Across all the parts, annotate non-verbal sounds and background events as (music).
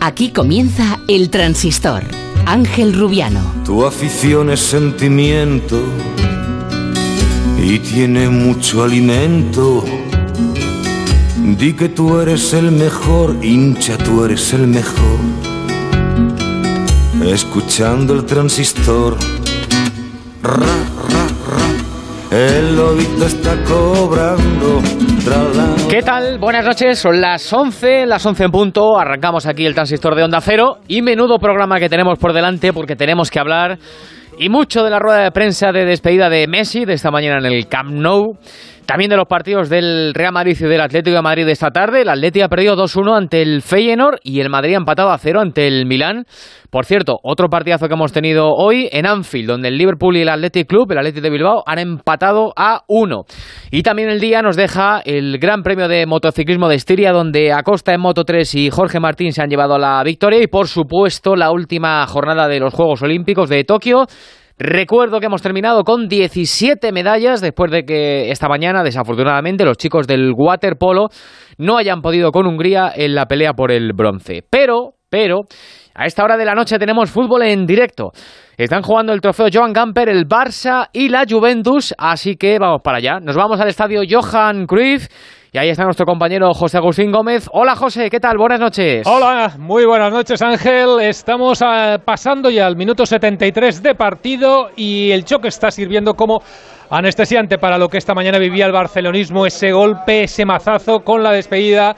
Aquí comienza El Transistor. Ángel Rubiano. Tu afición es sentimiento y tiene mucho alimento. Di que tú eres el mejor, hincha, tú eres el mejor. Escuchando el transistor. Ra, ra, ra. El lobito está cobrando. ¿Qué tal? Buenas noches, son las 11, las 11 en punto, arrancamos aquí el transistor de Onda Cero y menudo programa que tenemos por delante porque tenemos que hablar y mucho de la rueda de prensa de despedida de Messi de esta mañana en el Camp Nou. También de los partidos del Real Madrid y del Atlético de Madrid esta tarde. El Atlético ha perdido 2-1 ante el Feyenoord y el Madrid ha empatado a 0 ante el Milán. Por cierto, otro partidazo que hemos tenido hoy en Anfield, donde el Liverpool y el Athletic Club, el Athletic de Bilbao, han empatado a 1. Y también el día nos deja el Gran Premio de Motociclismo de Estiria, donde Acosta en Moto 3 y Jorge Martín se han llevado la victoria. Y por supuesto, la última jornada de los Juegos Olímpicos de Tokio Recuerdo que hemos terminado con 17 medallas después de que esta mañana, desafortunadamente, los chicos del waterpolo no hayan podido con Hungría en la pelea por el bronce. Pero, pero, a esta hora de la noche tenemos fútbol en directo. Están jugando el trofeo Joan Gamper, el Barça y la Juventus, así que vamos para allá. Nos vamos al estadio Johan Cruyff y ahí está nuestro compañero José Agustín Gómez. Hola José, ¿qué tal? Buenas noches. Hola, muy buenas noches Ángel. Estamos ah, pasando ya al minuto 73 de partido y el choque está sirviendo como anestesiante para lo que esta mañana vivía el barcelonismo, ese golpe, ese mazazo con la despedida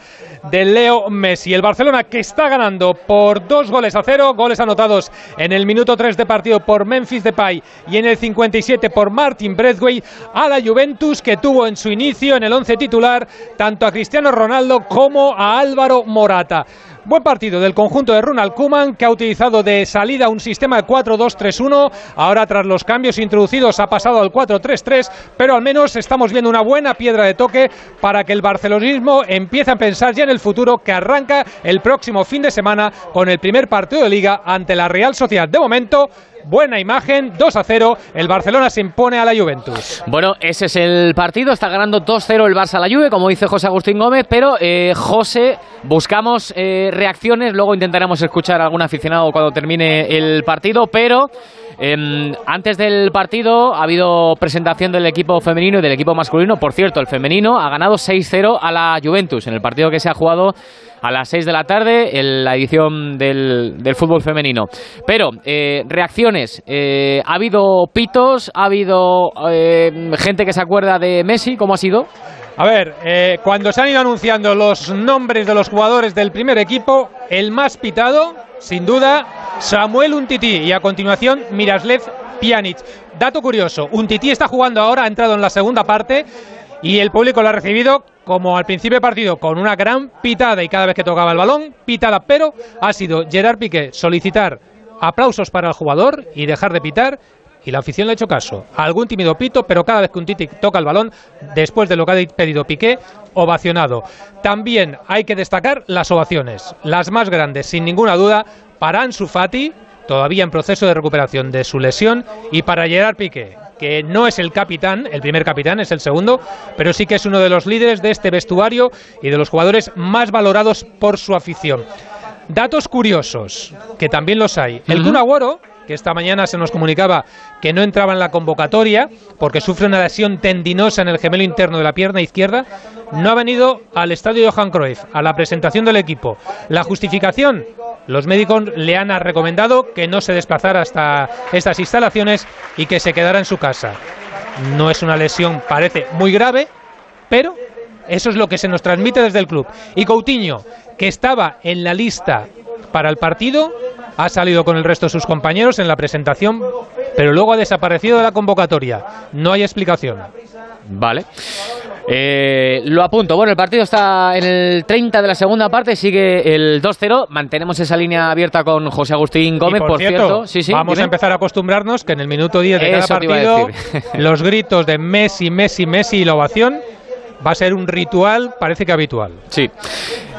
de Leo Messi. El Barcelona que está ganando por dos goles a cero, goles anotados en el minuto 3 de partido por Memphis Depay y en el 57 por Martin Braithwaite a la Juventus que tuvo en su inicio en el 11 titular tanto a Cristiano Ronaldo como a Álvaro Morata. Buen partido del conjunto de Ronald Kuman que ha utilizado de salida un sistema de 4-2-3-1. Ahora tras los cambios introducidos ha pasado al 4-3-3, pero al menos estamos viendo una buena piedra de toque para que el barcelonismo empiece a pensar ya en el futuro que arranca el próximo fin de semana con el primer partido de liga ante la Real Sociedad. De momento buena imagen, 2 a 0, el Barcelona se impone a la Juventus. Bueno, ese es el partido, está ganando 2-0 el Barça a la Juve, como dice José Agustín Gómez, pero eh, José, buscamos eh, reacciones, luego intentaremos escuchar a algún aficionado cuando termine el partido, pero em, antes del partido ha habido presentación del equipo femenino y del equipo masculino, por cierto, el femenino ha ganado 6-0 a la Juventus en el partido que se ha jugado a las 6 de la tarde en la edición del, del fútbol femenino. Pero, eh, reacciones. Eh, ¿Ha habido pitos? ¿Ha habido eh, gente que se acuerda de Messi? ¿Cómo ha sido? A ver, eh, cuando se han ido anunciando los nombres de los jugadores del primer equipo, el más pitado, sin duda, Samuel Untiti y a continuación Miraslev Pjanic. Dato curioso, Untiti está jugando ahora, ha entrado en la segunda parte y el público lo ha recibido como al principio del partido con una gran pitada y cada vez que tocaba el balón, pitada, pero ha sido Gerard Piqué solicitar aplausos para el jugador y dejar de pitar y la afición le ha hecho caso. Algún tímido pito, pero cada vez que un Titi toca el balón, después de lo que ha pedido Piqué, ovacionado. También hay que destacar las ovaciones, las más grandes, sin ninguna duda, para Ansu Fati, todavía en proceso de recuperación de su lesión, y para Gerard Piqué, que no es el capitán, el primer capitán, es el segundo, pero sí que es uno de los líderes de este vestuario y de los jugadores más valorados por su afición. Datos curiosos, que también los hay. El Kun Agüero, que esta mañana se nos comunicaba que no entraba en la convocatoria porque sufre una lesión tendinosa en el gemelo interno de la pierna izquierda, no ha venido al estadio Johan Cruyff, a la presentación del equipo. La justificación, los médicos le han recomendado que no se desplazara hasta estas instalaciones y que se quedara en su casa. No es una lesión, parece muy grave, pero eso es lo que se nos transmite desde el club. Y Coutinho, que estaba en la lista para el partido, ha salido con el resto de sus compañeros en la presentación, pero luego ha desaparecido de la convocatoria. No hay explicación. Vale. Eh, lo apunto. Bueno, el partido está en el 30 de la segunda parte, sigue el 2-0. Mantenemos esa línea abierta con José Agustín Gómez, Y por, cierto. Sí, sí, vamos dime. a empezar a acostumbrarnos que en el minuto 10 de cada Eso te iba a partido los gritos de Messi, Messi, Messi y la ovación va a ser un ritual, parece que habitual. Sí.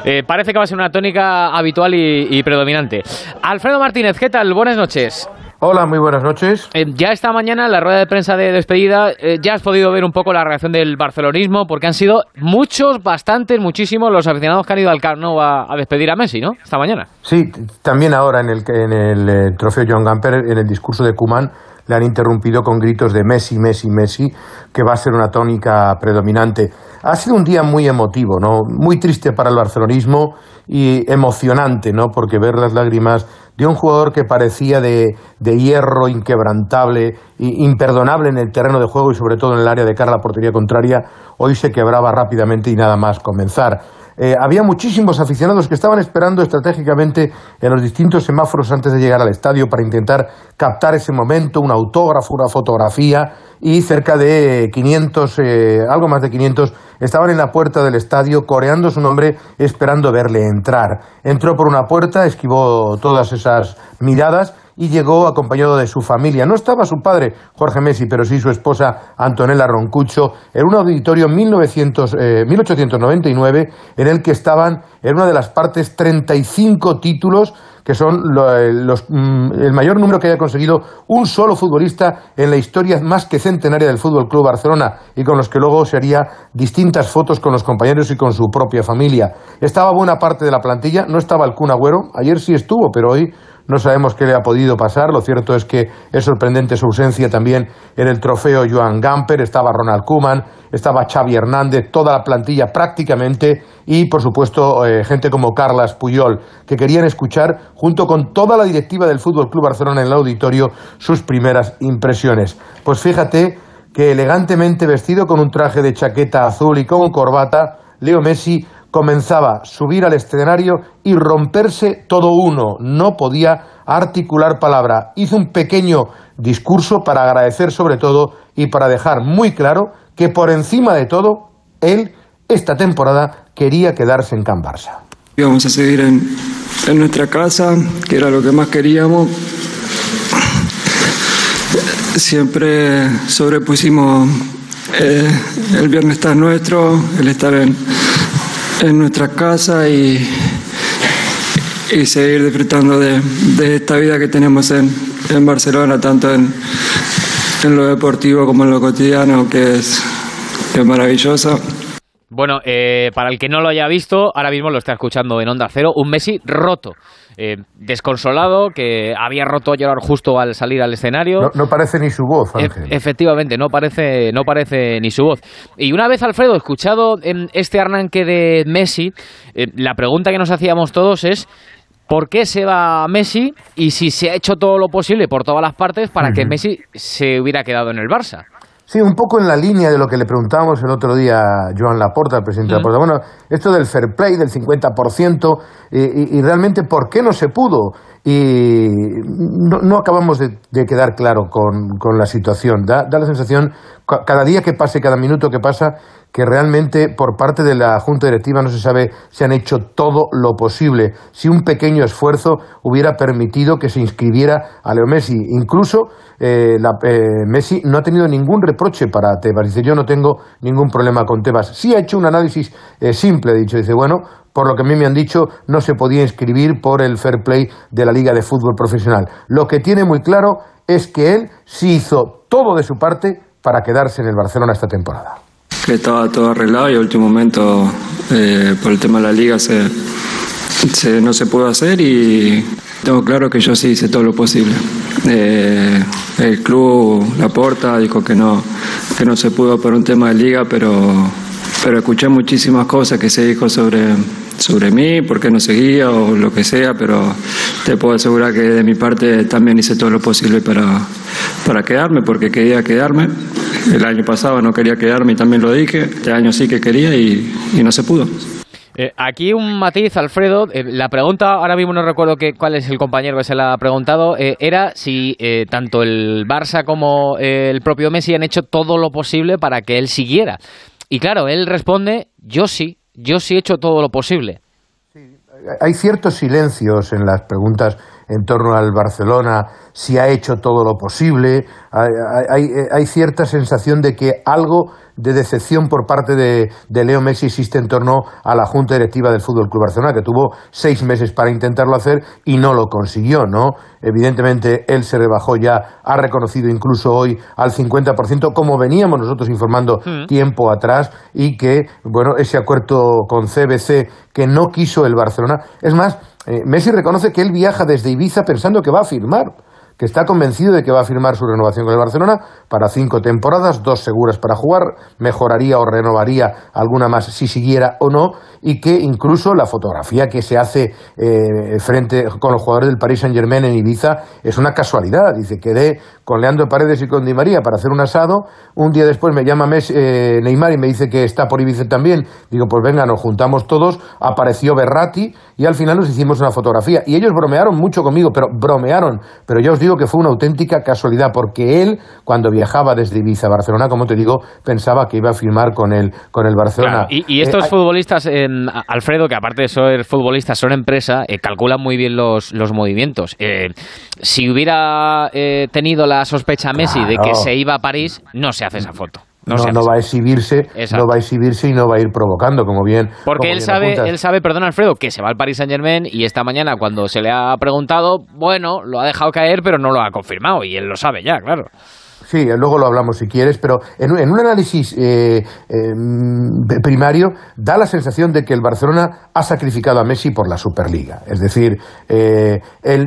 Eh, parece que va a ser una tónica habitual y, y predominante. Alfredo Martínez, ¿qué tal? Buenas noches. Hola, muy buenas noches. Eh, ya esta mañana, en la rueda de prensa de despedida, eh, ya has podido ver un poco la reacción del barcelonismo, porque han sido muchos, bastantes, muchísimos los aficionados que han ido al Camp Nou a, despedir a Messi, ¿no? Esta mañana. Sí, también ahora en el, en el eh, trofeo John Gamper, en el discurso de Kuman, le han interrumpido con gritos de Messi, Messi, Messi, que va a ser una tónica predominante. Ha sido un día muy emotivo, ¿no? Muy triste para el barcelonismo y emocionante, ¿no? Porque ver las lágrimas de un jugador que parecía de, de hierro inquebrantable imperdonable en el terreno de juego y sobre todo en el área de cara a la portería contraria, hoy se quebraba rápidamente y nada más comenzar. Eh, había muchísimos aficionados que estaban esperando estratégicamente en los distintos semáforos antes de llegar al estadio para intentar captar ese momento, un autógrafo, una fotografía y cerca de 500, eh, algo más de 500, estaban en la puerta del estadio coreando su nombre esperando verle entrar. Entró por una puerta, esquivó todas esas miradas y llegó acompañado de su familia. No estaba su padre, Jorge Messi, pero sí su esposa Antonella Roncucho, en un auditorio en 1899 eh, en el que estaban en una de las partes 35 títulos que son eh, mm, el mayor número que haya conseguido un solo futbolista en la historia más que centenaria del Fútbol Club Barcelona y con los que luego se haría distintas fotos con los compañeros y con su propia familia. Estaba buena parte de la plantilla, no estaba el Kun Agüero, ayer sí estuvo, pero hoy no sabemos qué le ha podido pasar. Lo cierto es que es sorprendente su ausencia también en el trofeo Joan Gamper. Estaba Ronald Koeman, estaba Xavi Hernández, toda la plantilla prácticamente y, por supuesto, eh, gente como Carlas Puyol, que querían escuchar, junto con toda la directiva del Fútbol Club Barcelona en el auditorio, sus primeras impresiones. Pues fíjate que elegantemente vestido con un traje de chaqueta azul y con corbata, Leo Messi comenzaba a subir al escenario y romperse todo uno. No podía articular palabra. Hizo un pequeño discurso para agradecer sobre todo y para dejar muy claro que por encima de todo, él, esta temporada, quería quedarse en Can Barça. Íbamos a seguir en, en nuestra casa, que era lo que más queríamos. Siempre sobrepusimos eh, el viernes está nuestro, el estar en, en nuestra casa y, y seguir disfrutando de, de, esta vida que tenemos en, en Barcelona, tanto en, en, lo deportivo como en lo cotidiano, que es, que es maravilloso. Bueno, eh, para el que no lo haya visto, ahora mismo lo está escuchando en Onda Cero, un Messi roto. Eh, desconsolado, que había roto a llorar justo al salir al escenario. No, parece ni su voz, Ángel. efectivamente, no parece, no parece ni su voz. Y una vez, Alfredo, escuchado en este arranque de Messi, eh, la pregunta que nos hacíamos todos es ¿Por qué se va Messi y si se ha hecho todo lo posible por todas las partes para que Messi se hubiera quedado en el Barça? Sí, un poco en la línea de lo que le preguntábamos el otro día a Joan Laporta, el presidente de Laporta. Bueno, esto del fair play, del 50%, y, y, realmente por qué no se pudo. Y no, acabamos de, quedar claro con, con la situación. Da, da, la sensación, cada día que pase, cada minuto que pasa, que realmente por parte de la Junta Directiva no se sabe si han hecho todo lo posible, si un pequeño esfuerzo hubiera permitido que se inscribiera a Leo Messi. Incluso eh, eh, Messi no ha tenido ningún reproche para Tebas. Dice, yo no tengo ningún problema con Tebas. Sí ha hecho un análisis eh, simple, dicho. Dice, bueno, por lo que a mí me han dicho, no se podía inscribir por el fair play de la Liga de Fútbol Profesional. Lo que tiene muy claro es que él sí hizo todo de su parte para quedarse en el Barcelona esta temporada que estaba todo arreglado y al último momento eh, por el tema de la liga se, no se pudo hacer y tengo claro que yo sí hice todo lo posible. Eh, el club, la porta, dijo que no, que no se pudo por un tema de liga, pero, pero escuché muchísimas cosas que se dijo sobre, sobre mí, por qué no seguía o lo que sea, pero te puedo asegurar que de mi parte también hice todo lo posible para, para quedarme, porque quería quedarme. El año pasado no quería quedarme y también lo dije, este año sí que quería y, no se pudo. Eh, aquí un matiz, Alfredo. Eh, la pregunta, ahora mismo no recuerdo que, cuál es el compañero que se la ha preguntado, eh, era si tanto el Barça como el propio Messi han hecho todo lo posible para que él siguiera. Y claro, él responde, yo sí, yo sí he hecho todo lo posible. Hay ciertos silencios en las preguntas en torno al Barcelona, si ha hecho todo lo posible. Hay, hay, cierta sensación de que algo de decepción por parte de, Leo Messi existe en torno a la Junta Directiva del Fútbol Club Barcelona, que tuvo seis meses para intentarlo hacer y no lo consiguió, ¿no? Evidentemente, él se rebajó ya, ha reconocido incluso hoy al 50%, como veníamos nosotros informando mm. tiempo atrás, y que, bueno, ese acuerdo con CBC que no quiso el Barcelona. Es más, eh, Messi reconoce que él viaja desde Ibiza pensando que va a firmar que está convencido de que va a firmar su renovación con el Barcelona para cinco temporadas, dos seguras para jugar, mejoraría o renovaría alguna más si siguiera o no, y que incluso la fotografía que se hace eh, frente con los jugadores del Paris Saint Germain en Ibiza es una casualidad. Dice, quedé con Leandro Paredes y con Di María para hacer un asado, un día después me llama eh, Neymar y me dice que está por Ibiza también, digo, pues venga, nos juntamos todos, apareció Berratti y al final nos hicimos una fotografía. Y ellos bromearon mucho conmigo, pero bromearon, pero yo os digo que fue una auténtica casualidad, porque él, cuando viajaba desde Ibiza a Barcelona, como te digo, pensaba que iba a firmar con el, con el Barcelona. y, estos eh, futbolistas, Alfredo, que aparte de ser futbolistas, son empresa, eh, calculan muy bien los, los movimientos. Si hubiera tenido la sospecha Messi de que se iba a París, no se hace esa foto. No, no, va a exhibirse, no va a exhibirse y no va a ir provocando, como bien. Porque él sabe, él sabe, perdón Alfredo, que se va al Paris Saint Germain y esta mañana cuando se le ha preguntado, bueno, lo ha dejado caer, pero no lo ha confirmado y él lo sabe ya, claro. Sí, luego lo hablamos si quieres, pero en, un análisis eh, em, primario da la sensación de que el Barcelona ha sacrificado a Messi por la Superliga. Es decir, eh,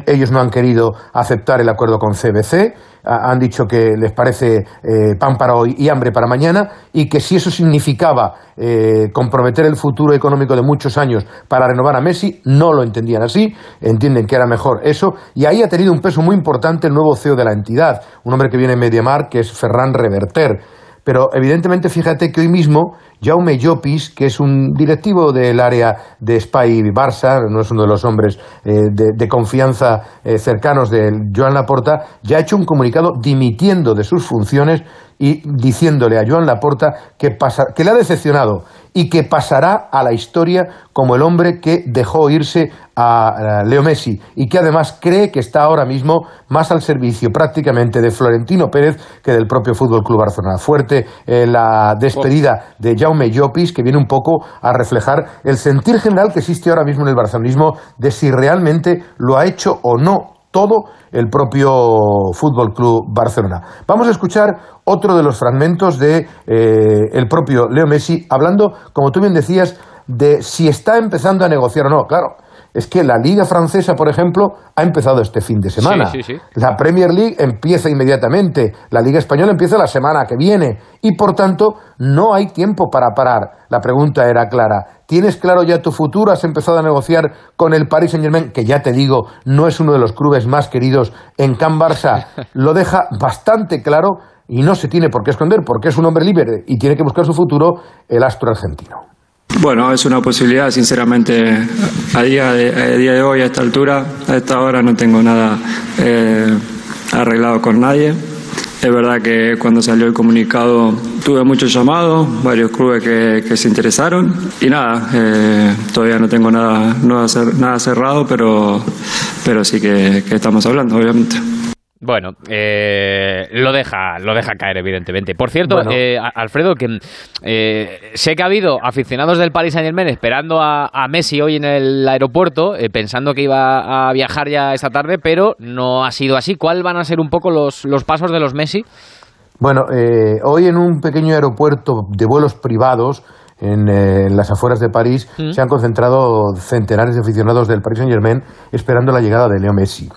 ellos no han querido aceptar el acuerdo con CBC han dicho que les parece eh, pan para hoy y hambre para mañana y que si eso significaba eh, comprometer el futuro económico de muchos años para renovar a Messi, no lo entendían así, entienden que era mejor eso y ahí ha tenido un peso muy importante el nuevo CEO de la entidad, un hombre que viene en Mediamar, que es Ferran Reverter pero evidentemente fíjate que hoy mismo Jaume Llopis, que es un directivo del área de Spy Barça, no es uno de los hombres eh, de, confianza eh, cercanos de Joan Laporta, ya ha hecho un comunicado dimitiendo de sus funciones y diciéndole a Joan Laporta que, que le ha decepcionado y que pasará a la historia como el hombre que dejó irse a Leo Messi y que además cree que está ahora mismo más al servicio prácticamente de Florentino Pérez que del propio Fútbol Club Barcelona. Fuerte eh, la despedida de Jaume Llopis que viene un poco a reflejar el sentir general que existe ahora mismo en el barcelonismo de si realmente lo ha hecho o no todo el propio Fútbol Club Barcelona. Vamos a escuchar otro de los fragmentos de eh, el propio Leo Messi hablando, como tú bien decías, de si está empezando a negociar o no. Claro, es que la Liga Francesa, por ejemplo, ha empezado este fin de semana. La Premier League empieza inmediatamente. La Liga Española empieza la semana que viene. Y por tanto, no hay tiempo para parar. La pregunta era clara. ¿Tienes claro ya tu futuro? ¿Has empezado a negociar con el Paris Saint Germain? Que ya te digo, no es uno de los clubes más queridos en Can Barça. (laughs) Lo deja bastante claro y no se tiene por qué esconder porque es un hombre libre y tiene que buscar su futuro el astro argentino. Bueno, es una posibilidad, sinceramente, a día de, día de hoy, a esta altura, a esta hora, no tengo nada eh, arreglado con nadie. Es verdad que cuando salió el comunicado tuve muchos llamados, varios clubes que, se interesaron y nada, eh, todavía no tengo nada, nada cerrado, pero, pero sí que estamos hablando, obviamente. Bueno, eh, lo deja, lo deja caer evidentemente. Por cierto, eh, Alfredo, que eh, sé que ha habido aficionados del Paris Saint Germain esperando a, Messi hoy en el aeropuerto, pensando que iba a viajar ya esta tarde, pero no ha sido así. ¿Cuáles van a ser un poco los, los pasos de los Messi? Bueno, hoy en un pequeño aeropuerto de vuelos privados en, las afueras de París mm. se han concentrado centenares de aficionados del Paris Saint Germain esperando la llegada de Leo Messi.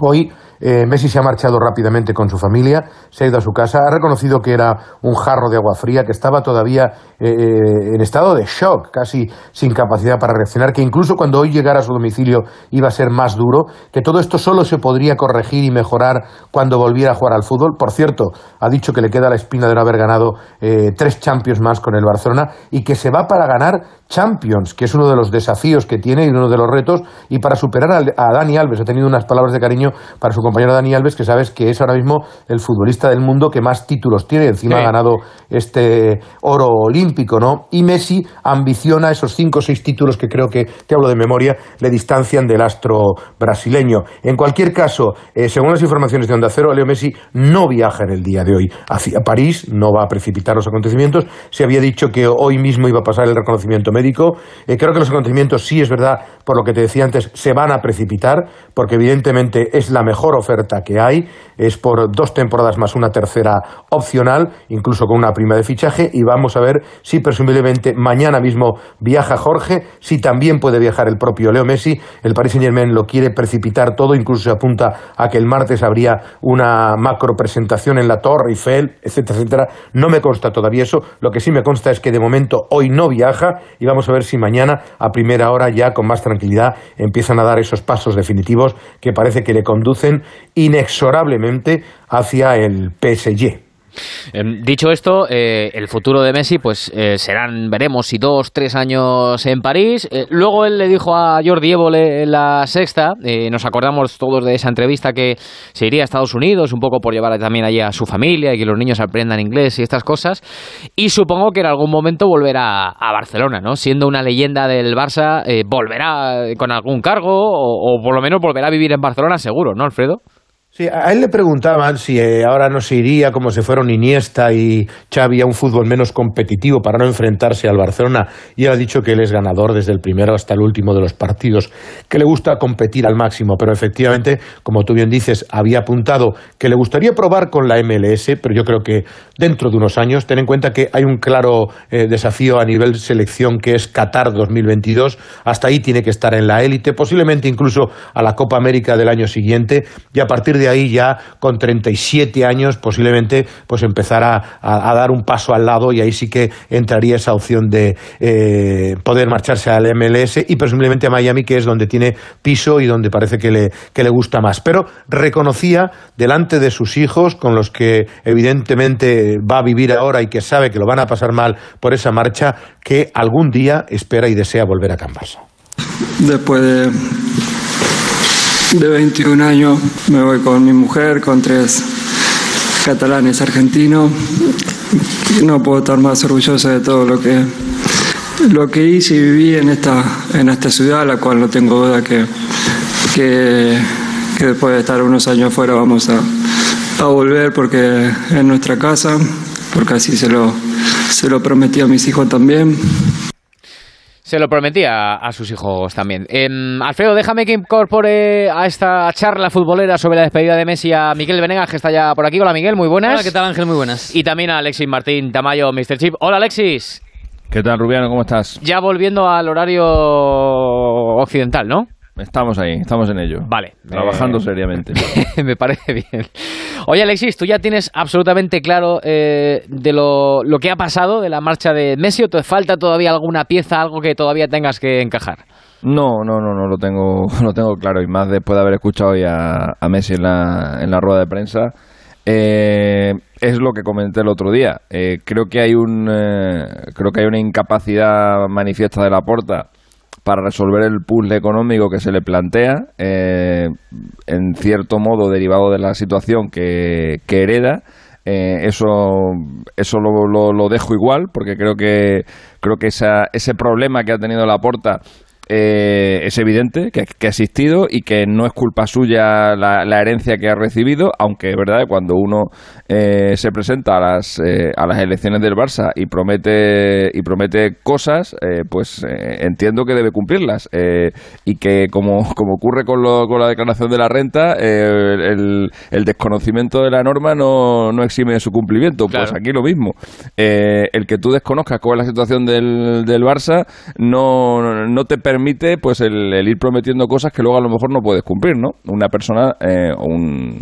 Hoy eh, Messi se ha marchado rápidamente con su familia, se ha ido a su casa, ha reconocido que era un jarro de agua fría, que estaba todavía eh, eh, en estado de shock, casi sin capacidad para reaccionar, que incluso cuando hoy llegara a su domicilio iba a ser más duro, que todo esto solo se podría corregir y mejorar cuando volviera a jugar al fútbol. Por cierto, ha dicho que le queda la espina de no haber ganado tres Champions más con el Barcelona y que se va para ganar Champions, que es uno de los desafíos que tiene y uno de los retos, y para superar a, Dani Alves, ha tenido unas palabras de cariño para su compañero Dani Alves, que sabes que es ahora mismo el futbolista del mundo que más títulos tiene. Encima ha ganado este oro olímpico, ¿no? Y Messi ambiciona esos cinco o seis títulos que creo que, te hablo de memoria, le distancian del astro brasileño. En cualquier caso, eh, según las informaciones de Onda Cero, Leo Messi no viaja en el día de hoy hacia París, no va a precipitar los acontecimientos. Se había dicho que hoy mismo iba a pasar el reconocimiento médico. Eh, creo que los acontecimientos, sí es verdad, por lo que te decía antes, se van a precipitar, porque evidentemente es la mejor oferta que hay, es por dos temporadas más una tercera opcional, incluso con una prima de fichaje, y vamos a ver si presumiblemente mañana mismo viaja Jorge, si también puede viajar el propio Leo Messi. El Paris Saint Germain lo quiere precipitar todo, incluso se apunta a que el martes habría una macro presentación en la Torre Eiffel, etcétera, etcétera. No me consta todavía eso. Lo que sí me consta es que de momento hoy no viaja y vamos a ver si mañana a primera hora ya con más tranquilidad empiezan a dar esos pasos definitivos que parece que le conducen inexorablemente hacia el PSG. Em, dicho esto, eh, el futuro de Messi, pues eh, serán, veremos si dos, tres años en París. Eh, luego él le dijo a Jordi Évole en la sexta, nos acordamos todos de esa entrevista que se iría a Estados Unidos, un poco por llevar también allí a su familia y que los niños aprendan inglés y estas cosas. Y supongo que en algún momento volverá a Barcelona, ¿no? Siendo una leyenda del Barça, volverá con algún cargo o, o por lo menos volverá a vivir en Barcelona seguro, ¿no, Alfredo? Sí, a él le preguntaban si eh, ahora no se iría como se fueron Iniesta y Xavi a un fútbol menos competitivo para no enfrentarse al Barcelona. Y él ha dicho que él es ganador desde el primero hasta el último de los partidos, que le gusta competir al máximo, pero efectivamente, como tú bien dices, había apuntado que le gustaría probar con la MLS, pero yo creo que dentro de unos años, ten en cuenta que hay un claro eh, desafío a nivel selección que es Qatar 2022, hasta ahí tiene que estar en la élite, posiblemente incluso a la Copa América del año siguiente. Y a partir de ahí ya con 37 años posiblemente pues empezar a, dar un paso al lado y ahí sí que entraría esa opción de eh, poder marcharse al MLS y presumiblemente a Miami que es donde tiene piso y donde parece que le, que le gusta más. Pero reconocía delante de sus hijos con los que evidentemente va a vivir ahora y que sabe que lo van a pasar mal por esa marcha que algún día espera y desea volver a Can Después de de 21 años. Me voy con mi mujer, con tres catalanes argentinos. No puedo estar más orgulloso de todo lo que, lo que hice y viví en esta, en esta ciudad, la cual no tengo duda que, que, después de estar unos años fuera vamos a, a volver porque es nuestra casa, porque así se lo, se lo prometí a mis hijos también. Se lo prometía a, sus hijos también. Em, Alfredo, déjame que incorpore a esta charla futbolera sobre la despedida de Messi a Miguel Venegas, que está ya por aquí. Hola Miguel, muy buenas. Hola, ¿qué tal Ángel? Muy buenas. Y también a Alexis Martín Tamayo, Mr. Chip. Hola Alexis. ¿Qué tal Rubiano? ¿Cómo estás? Ya volviendo al horario occidental, ¿no? Estamos ahí, estamos en ello. Vale. Trabajando eh, seriamente. (laughs) me parece bien. Oye, Alexis, ¿tú ya tienes absolutamente claro eh, de lo, lo, que ha pasado de la marcha de Messi o te falta todavía alguna pieza, algo que todavía tengas que encajar? No, no, no, no lo tengo, (laughs) lo tengo claro y más después de haber escuchado ya a Messi en la, en la rueda de prensa. Eh, es lo que comenté el otro día. creo que hay un, creo que hay una incapacidad manifiesta de la porta para resolver el puzzle económico que se le plantea, eh, en cierto modo derivado de la situación que, hereda. Eh, eso eso lo, lo, dejo igual porque creo que creo que esa, ese problema que ha tenido la porta eh, es evidente que, ha existido y que no es culpa suya la, herencia que ha recibido, aunque es verdad que cuando uno eh, se presenta a las, eh, a las elecciones del Barça y promete, y promete cosas, pues entiendo que debe cumplirlas y que como, como ocurre con, lo, con la declaración de la renta, el, el, desconocimiento de la norma no, no exime de su cumplimiento. Pues aquí lo mismo. el que tú desconozcas cuál es la situación del, del Barça no, no te permite permite pues el, ir prometiendo cosas que luego a lo mejor no puedes cumplir, ¿no? Una persona, eh, un,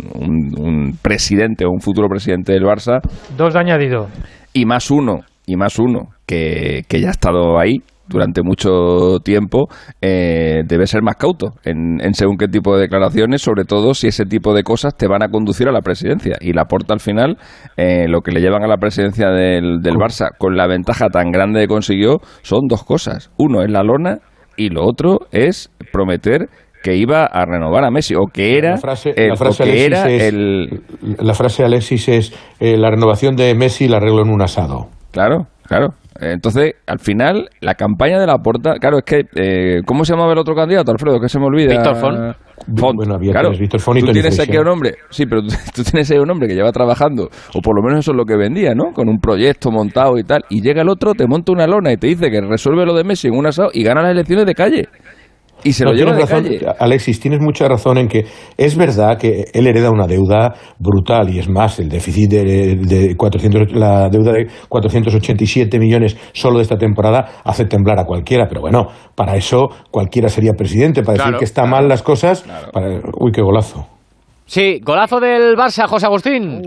un, presidente o un futuro presidente del Barça. Dos de añadido. Y más uno, y más uno, que, que ya ha estado ahí, durante mucho tiempo, eh, debe ser más cauto en, según qué tipo de declaraciones, sobre todo si ese tipo de cosas te van a conducir a la presidencia. Y la porta al final, eh, lo que le llevan a la presidencia del, del Barça, con la ventaja tan grande que consiguió, son dos cosas. Uno es la lona y lo otro es prometer que iba a renovar a Messi o que era la frase, el, la frase Alexis era es, el la frase Alexis es eh, la renovación de Messi la arreglo en un asado. Claro, claro. Entonces, al final, la campaña de la porta, claro, es que, eh, ¿cómo se llamaba el otro candidato, Alfredo? Que se me olvida. Víctor Font. Font. Bueno, había claro, Víctor Font y tú tienes aquí a un hombre, sí, pero tú, (laughs) tú tienes ahí un hombre que lleva trabajando, o por lo menos eso es lo que vendía, ¿no? Con un proyecto montado y tal, y llega el otro, te monta una lona y te dice que resuelve lo de Messi en un asado y gana las elecciones de calle. Y se No, lo lleva de tienes razón, calle. Alexis, tienes mucha razón en que es verdad que él hereda una deuda brutal y es más, el déficit de, de 400, la deuda de 487 millones solo de esta temporada hace temblar a cualquiera, pero bueno, para eso cualquiera sería presidente, para Claro, decir que está mal las cosas, para- uy, qué golazo. Sí, golazo del Barça, José Agustín.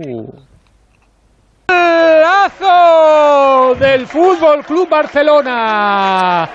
Golazo del Fútbol Club Barcelona.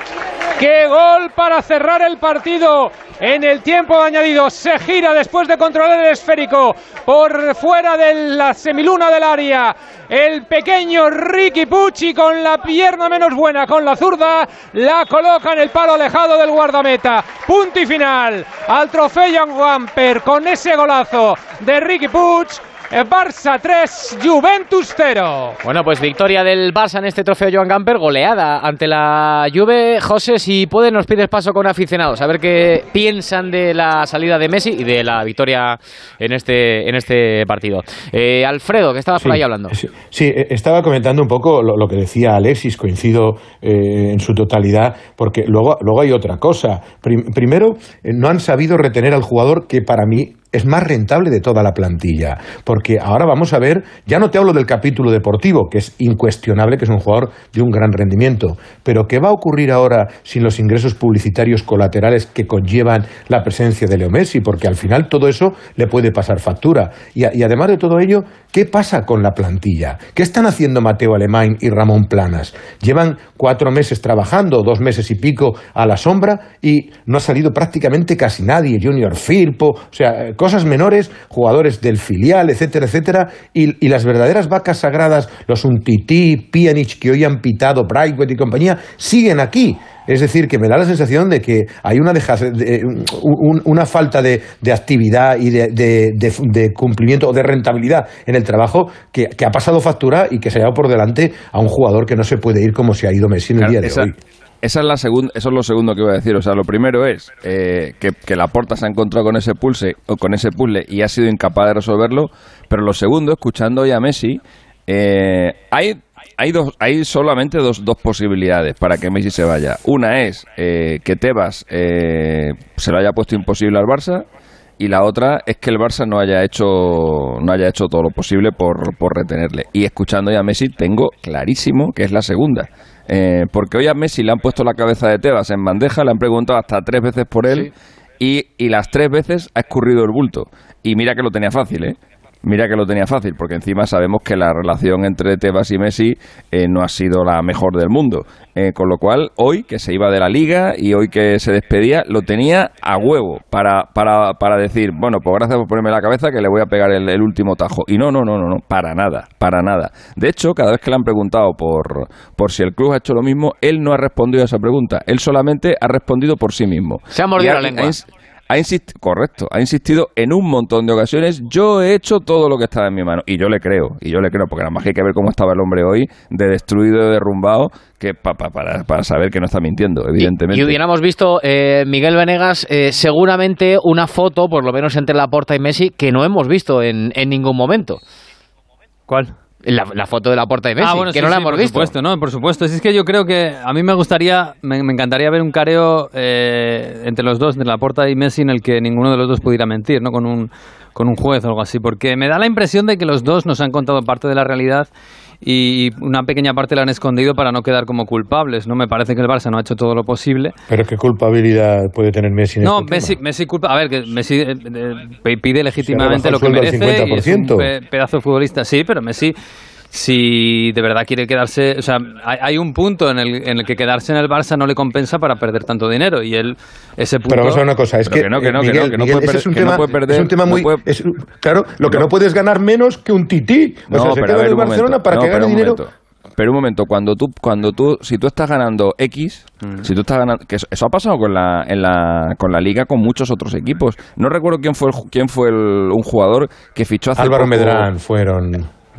¡Qué gol para cerrar el partido! En el tiempo añadido se gira después de controlar el esférico por fuera de la semiluna del área. El pequeño Ricky Pucci con la pierna menos buena, con la zurda, la coloca en el palo alejado del guardameta. Punto y final al trofeo Jan Wamper con ese golazo de Ricky Puig. Eh, Barça 3, Juventus 0. Bueno, pues victoria del Barça en este trofeo Joan Gamper, goleada ante la Juve. José, si puedes, nos pides paso con aficionados, a ver qué piensan de la salida de Messi y de la victoria en este, en este partido. Eh, Alfredo, que estabas por ahí hablando. Sí, sí, eh, estaba comentando un poco lo, lo que decía Alexis, coincido eh, en su totalidad, porque luego, luego hay otra cosa. Prim- primero, eh, no han sabido retener al jugador que para mí es más rentable de toda la plantilla, porque ahora vamos a ver, ya no te hablo del capítulo deportivo, que es incuestionable que es un jugador de un gran rendimiento, pero ¿qué va a ocurrir ahora sin los ingresos publicitarios colaterales que conllevan la presencia de Leo Messi? Porque al final todo eso le puede pasar factura. Y, además de todo ello, ¿qué pasa con la plantilla? ¿Qué están haciendo Mateo Alemán y Ramón Planas? Llevan cuatro meses trabajando, dos meses y pico a la sombra y no ha salido prácticamente casi nadie. Junior Firpo, o sea, cosas menores, jugadores del filial, etcétera, etcétera. Y, y las verdaderas vacas sagradas, los Untiti, Pjanic, que hoy han pitado, Braithwaite y compañía, siguen aquí. Es decir, que me da la sensación de que hay una, deja- de- un- una falta de, de actividad y de, de- de- de cumplimiento o de rentabilidad en el trabajo que, que ha pasado factura y que se ha llevado por delante a un jugador que no se puede ir como se ha ido Messi en el Claro, día de esa, hoy. Esa es la segunda, eso es lo segundo que iba a decir. O sea, lo primero es eh, que, la porta se ha encontrado con ese pulse o con ese puzzle y ha sido incapaz de resolverlo. Pero lo segundo, escuchando hoy a Messi, eh, hay hay dos, hay solamente dos, dos posibilidades para que Messi se vaya. Una es eh, que Tebas eh, se lo haya puesto imposible al Barça y la otra es que el Barça no haya hecho no haya hecho todo lo posible por, por retenerle. Y escuchando ya a Messi tengo clarísimo que es la segunda. Eh, porque hoy a Messi le han puesto la cabeza de Tebas en bandeja, le han preguntado hasta tres veces por él y, y las tres veces ha escurrido el bulto. Y mira que lo tenía fácil, ¿eh? Mira que lo tenía fácil, porque encima sabemos que la relación entre Tebas y Messi eh, no ha sido la mejor del mundo. Eh, con lo cual, hoy que se iba de la liga y hoy que se despedía, lo tenía a huevo para, para, para decir, bueno, pues gracias por ponerme la cabeza que le voy a pegar el, el último tajo. Y no, no, no, no, no, para nada, para nada. De hecho, cada vez que le han preguntado por, por si el club ha hecho lo mismo, él no ha respondido a esa pregunta. Él solamente ha respondido por sí mismo. Se ha mordido la lengua. Ha insistido, correcto, ha insistido en un montón de ocasiones. Yo he hecho todo lo que estaba en mi mano. Y yo le creo, y yo le creo, porque nada más que hay que ver cómo estaba el hombre hoy, de destruido, de derrumbado, que pa- pa- para, para saber que no está mintiendo, evidentemente. Y, y hubiéramos visto, eh, Miguel Venegas, eh, seguramente una foto, por lo menos entre Laporta y Messi, que no hemos visto en, en ningún momento. ¿Cuál? La, la foto de Laporta y Messi, ah, bueno, que sí, no la sí, hemos por visto. supuesto, ¿no? Por supuesto. Si es que yo creo que a mí me gustaría, me, me encantaría ver un careo eh, entre los dos, de Laporta y Messi, en el que ninguno de los dos pudiera mentir, ¿no? Con un, con un juez o algo así. Porque me da la impresión de que los dos nos han contado parte de la realidad y una pequeña parte la han escondido para no quedar como culpables, ¿no? Me parece que el Barça no ha hecho todo lo posible. Pero qué culpabilidad puede tener Messi en No, este Messi, tema? Messi culpa. A ver, que Messi eh, eh, pide legítimamente lo que merece. y es un 50%. pe- pedazo de futbolista. Sí, pero Messi, si de verdad quiere quedarse. O sea, hay, hay un punto en el, en el que quedarse en el Barça no le compensa para perder tanto dinero. Y él, ese punto. Pero vamos a una cosa, es que, que no, que eh, no, que no, que no puede ese per- es un que no tema, puede perder, es un tema no muy, puede- es- claro, lo que No. no puedes ganar menos que un tití, o No, sea, se pero a queda ver, en el un Barcelona momento. para No, que pero gane un dinero. momento. pero un momento, cuando tú, cuando tú, si tú estás ganando X, Mm. si tú estás ganando, que eso, eso ha pasado con la, en la, con la liga con muchos otros equipos. No recuerdo quién fue el, quién fue el- un jugador que fichó hace Álvaro poco- Medrán fueron.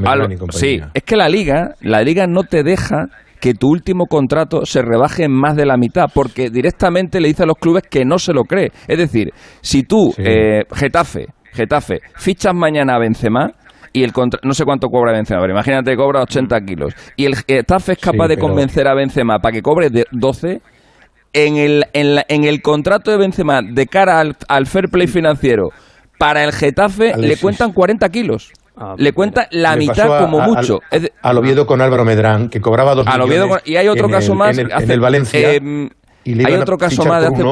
Al- sí, es que la liga, la liga no te deja que tu último contrato se rebaje en más de la mitad, porque directamente le dice a los clubes que no se lo cree. Es decir, si tú, Sí. eh, Getafe, Getafe, fichas mañana a Benzema y el contra- no sé cuánto cobra Benzema, pero imagínate que cobra 80 kilos y el Getafe es capaz Sí, de convencer a Benzema para que cobre de 12 en el, en, la- en el contrato de Benzema de cara al, al fair play financiero para el Getafe le cuentan 40 kilos. Ah, le cuenta la mitad como a- mucho. Al, al Oviedo con Álvaro Medrán, que cobraba dos al Oviedo millones con- y hay otro caso el- más En el, hace- en el Valencia. em, y le hay otro caso más de hace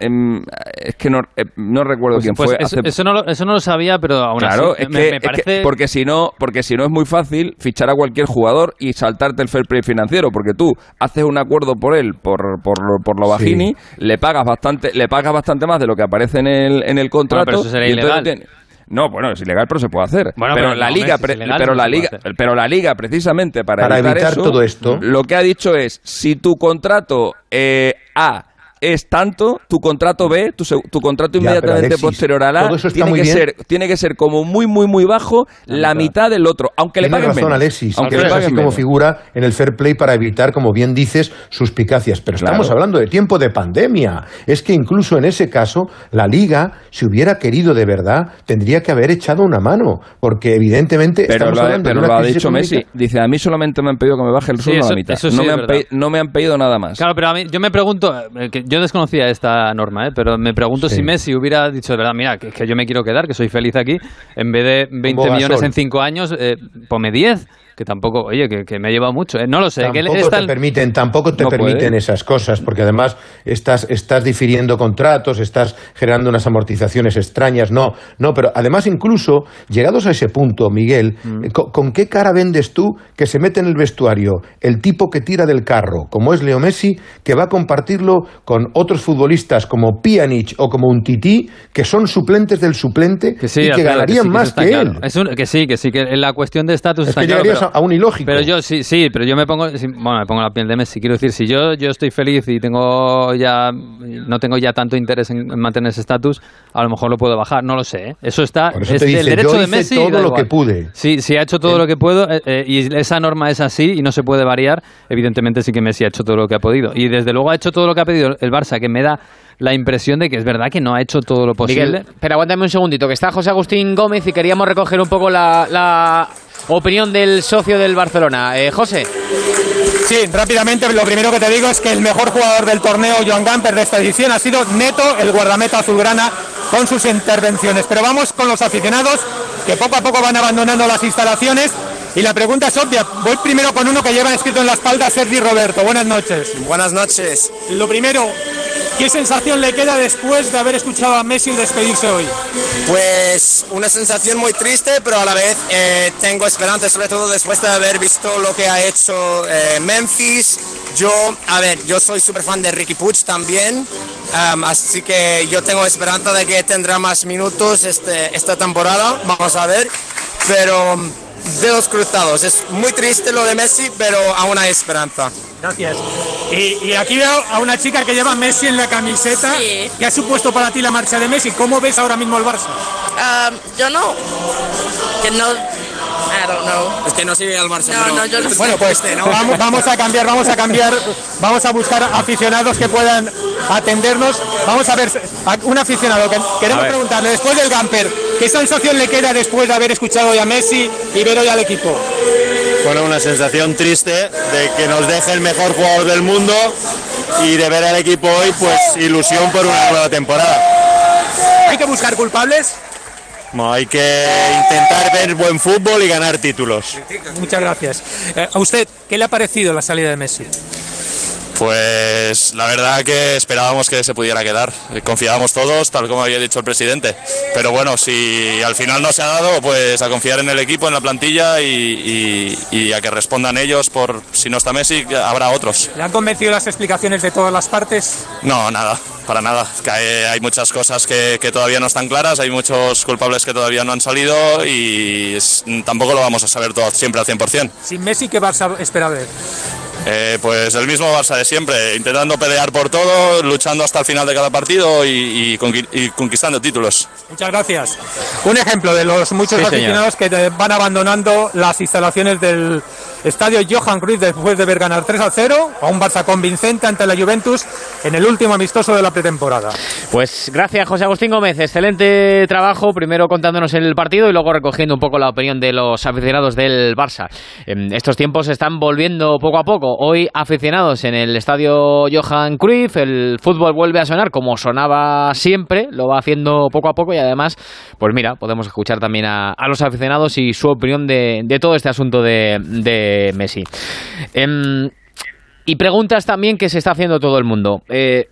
em, es que no, eh, no recuerdo Pues, quién pues fue eso, hace- eso no lo, eso no lo sabía, pero aún Claro, así es me, que, me es que- parece... porque si no, porque si no es muy fácil fichar a cualquier jugador y saltarte el fair play financiero, porque tú haces un acuerdo por él, por, por, por lo Sí. bajini, le pagas bastante, le pagas bastante más de lo que aparece en el, en el contrato. pero eso sería y ilegal. No, bueno, es ilegal, pero se puede hacer. Bueno, pero, pero la no, liga, ilegal, pero no la liga, hacer. pero la liga, precisamente para, Para evitar eso, todo esto. lo que ha dicho es si tu contrato eh, A es tanto, tu contrato B, tu, contrato Ya, inmediatamente Alexis, posterior a la todo eso está tiene muy que bien. ser tiene que ser como muy muy muy bajo la, mitad. del otro, aunque le paguen razón, menos. Alexis. aunque le paguen así como figura en el fair play para evitar, como bien dices, suspicacias. Pero Claro. estamos hablando de tiempo de pandemia. Es que incluso en ese caso, la liga, si hubiera querido de verdad, tendría que haber echado una mano. Porque evidentemente. Pero estamos lo, ha, hablando de pero una lo ha crisis dicho Messi. Dice, a mí solamente me han pedido que me baje el Sí, sueldo a eso- la mitad. eso sí no, me han verdad. pe- no me han pedido nada más. Claro, pero a mí, yo me pregunto, eh, que yo desconocía esta norma, ¿eh? pero me pregunto Sí. si Messi hubiera dicho de verdad, mira, que, que yo me quiero quedar, que soy feliz aquí, en vez de 20 Gasol. millones en 5 años, eh, ponme 10, que tampoco, oye, que, que me ha llevado mucho, ¿eh? no lo sé. que Tampoco está te en- permiten, tampoco te No permiten puede. esas cosas, porque además estás, estás difiriendo contratos, estás generando unas amortizaciones extrañas. No, no, pero además incluso, llegados a ese punto, Miguel, Mm. ¿con, con qué cara vendes tú que se mete en el vestuario el tipo que tira del carro, como es Leo Messi, que va a compartirlo con otros futbolistas como Pjanic o como un Tití, que son suplentes del suplente que sí, y que ganarían sí, más que claro. él? Es un- que sí, que sí, que la cuestión de estatus Es está que claro, llegarías pero- a, a un ilógico. Pero yo sí, sí, pero yo me pongo, bueno, me pongo la piel de Messi. Quiero decir, si yo, yo estoy feliz y tengo ya, no tengo ya tanto interés en, en mantener ese estatus, a lo mejor lo puedo bajar. No lo sé. ¿eh? Eso está, Por eso es te dice, derecho yo de hice Messi. todo lo que pude. Sí, sí ha hecho todo lo que puedo eh, eh, y esa norma es así y no se puede variar. Evidentemente sí que Messi ha hecho todo lo que ha podido y desde luego ha hecho todo lo que ha pedido el Barça, que me da la impresión de que es verdad que no ha hecho todo lo posible. Miguel, pero aguántame un segundito, que está José Agustín Gómez y queríamos recoger un poco la, la opinión del socio del Barcelona. Eh, José. Sí, rápidamente lo primero que te digo es que el mejor jugador del torneo, Joan Gamper, de esta edición ha sido Neto, el guardameta azulgrana, con sus intervenciones. Pero vamos con los aficionados, que poco a poco van abandonando las instalaciones. Y la pregunta es obvia. Voy primero con uno que lleva escrito en la espalda Sergi Roberto. Buenas noches. Buenas noches. Lo primero, ¿qué sensación le queda después de haber escuchado a Messi despedirse hoy? Pues una sensación muy triste, pero a la vez eh, tengo esperanza, sobre todo después de haber visto lo que ha hecho eh, Memphis. Yo, a ver, yo soy súper fan de Ricky Puig también, am, así que yo tengo esperanza de que tendrá más minutos este, esta temporada, vamos a ver, pero mm, dedos cruzados. Es muy triste lo de Messi, pero aún hay esperanza. Gracias. Y, y aquí veo a una chica que lleva Messi en la camiseta. Sí. ¿Qué ha supuesto para ti la marcha de Messi? ¿Cómo ves ahora mismo el Barça? Ah, yo no. Que no. I don't know. Es que no sigue al Barça. No, pero- no, yo no sé. Bueno, pues vamos, vamos a cambiar, vamos a cambiar, vamos a buscar aficionados que puedan atendernos. Vamos a ver, a- un aficionado que queremos preguntarle, después del Gamper, ¿qué sensación le queda después de haber escuchado hoy a Messi y ver hoy al equipo? Bueno, una sensación triste de que nos deje el mejor jugador del mundo y de ver al equipo hoy, pues ilusión por una nueva temporada. ¿Hay que buscar culpables? No, hay que intentar ver buen fútbol y ganar títulos. Muchas gracias. Eh, ¿A usted qué le ha parecido la salida de Messi? Pues la verdad que esperábamos que se pudiera quedar. Confiábamos todos, tal como había dicho el presidente. Pero bueno, si al final no se ha dado, pues a confiar en el equipo, en la plantilla y, y- y a que respondan ellos por si no está Messi, habrá otros. ¿Le han convencido las explicaciones de todas las partes? No, nada, para nada. Que hay, hay muchas cosas que, que todavía no están claras, hay muchos culpables que todavía no han salido y es- tampoco lo vamos a saber todo siempre al 100%. Sin Messi, ¿qué Barça espera ver? Eh, pues el mismo Barça de siempre, intentando pelear por todo, luchando hasta el final de cada partido y, y conqui- y conquistando títulos. Muchas gracias. Un ejemplo de los muchos Sí, señor. aficionados que te- van abandonando las instalaciones del estadio Johan Cruyff después de ver ganar 3 a 0 a un Barça convincente ante la Juventus en el último amistoso de la pretemporada. Pues gracias, José Agustín Gómez. Excelente trabajo. Primero contándonos el partido y luego recogiendo un poco la opinión de los aficionados del Barça. En estos tiempos están volviendo poco a poco. Hoy aficionados en el estadio Johan Cruyff. El fútbol vuelve a sonar como sonaba siempre. Lo va haciendo poco a poco y además, pues mira, podemos escuchar también a, los aficionados y su opinión de, todo este asunto de Messi. Em, y preguntas también que se está haciendo todo el mundo. Eh,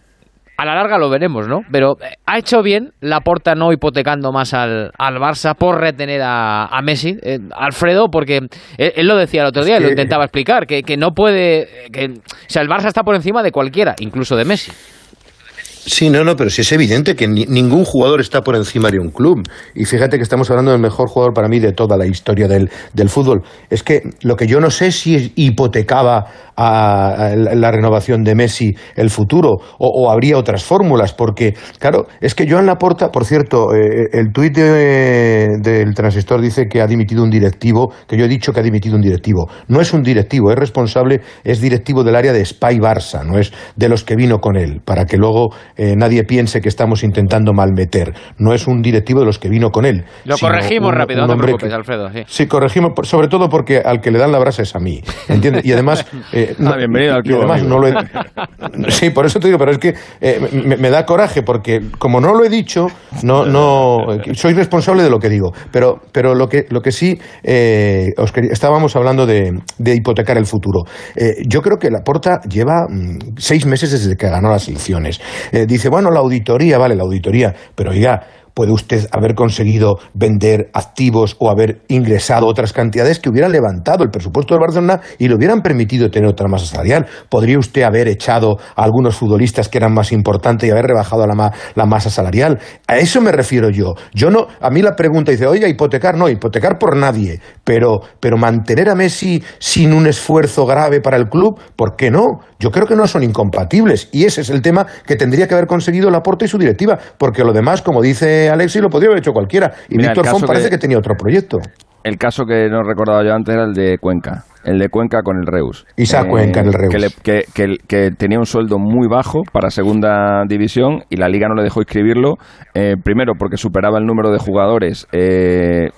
a la larga lo veremos, ¿no? Pero eh, ¿ha hecho bien la porta no hipotecando más al, al Barça por retener a, a Messi? Eh, Alfredo, porque él, él lo decía el otro día, Es lo intentaba explicar, que, que no puede... Que, o sea, el Barça está por encima de cualquiera, incluso de Messi. Sí, no, no, pero sí es evidente que ni- ningún jugador está por encima de un club. Y fíjate que estamos hablando del mejor jugador para mí de toda la historia del, del fútbol. Es que lo que yo no sé si hipotecaba a, la renovación de Messi el futuro o, habría otras fórmulas, porque, claro, es que Joan Laporta, por cierto, eh, el tuit de- del transistor dice que ha dimitido un directivo, que yo he dicho que ha dimitido un directivo. No es un directivo, es responsable, es directivo del área de Spy Barça, no es de los que vino con él, para que luego eh, nadie piense que estamos intentando malmeter. No es un directivo de los que vino con él. Lo corregimos un- rápido, un no te preocupes, que- Alfredo. sí. Sí, corregimos, sobre todo porque al que le dan la brasa es a mí, ¿entiendes? Y además... (laughs) eh, no- Ah, bienvenido al y club, además no lo he- Sí, por eso te digo, pero es que eh, me, me da coraje porque como no lo he dicho, no, no soy responsable de lo que digo. Pero, pero lo que, lo que sí eh, os quería- estábamos hablando de, de hipotecar el futuro. Eh, yo creo que Laporta lleva mm, seis meses desde que ganó las elecciones. Eh, dice, bueno, la auditoría, vale, la auditoría, pero oiga, puede usted haber conseguido vender activos o haber ingresado otras cantidades que hubieran levantado el presupuesto del Barcelona y le hubieran permitido tener otra masa salarial. Podría usted haber echado a algunos futbolistas que eran más importantes y haber rebajado la, ma- la masa salarial. A eso me refiero yo. Yo no, a mí la pregunta dice, oiga, hipotecar, no, hipotecar por nadie, pero, pero mantener a Messi sin un esfuerzo grave para el club, ¿por qué no? Yo creo que no son incompatibles y ese es el tema que tendría que haber conseguido Laporta y su directiva, porque lo demás, como dice Alexi, lo podría haber hecho cualquiera. Y Mira, Víctor Font parece que- que tenía otro proyecto. El caso que no recordaba yo antes era el de Cuenca. El de Cuenca con el Reus. Eh, Isaac Cuenca en el Reus. Que, le- que- que- que tenía un sueldo muy bajo para segunda división y la liga no le dejó inscribirlo. eh, primero porque superaba el número de jugadores. eh,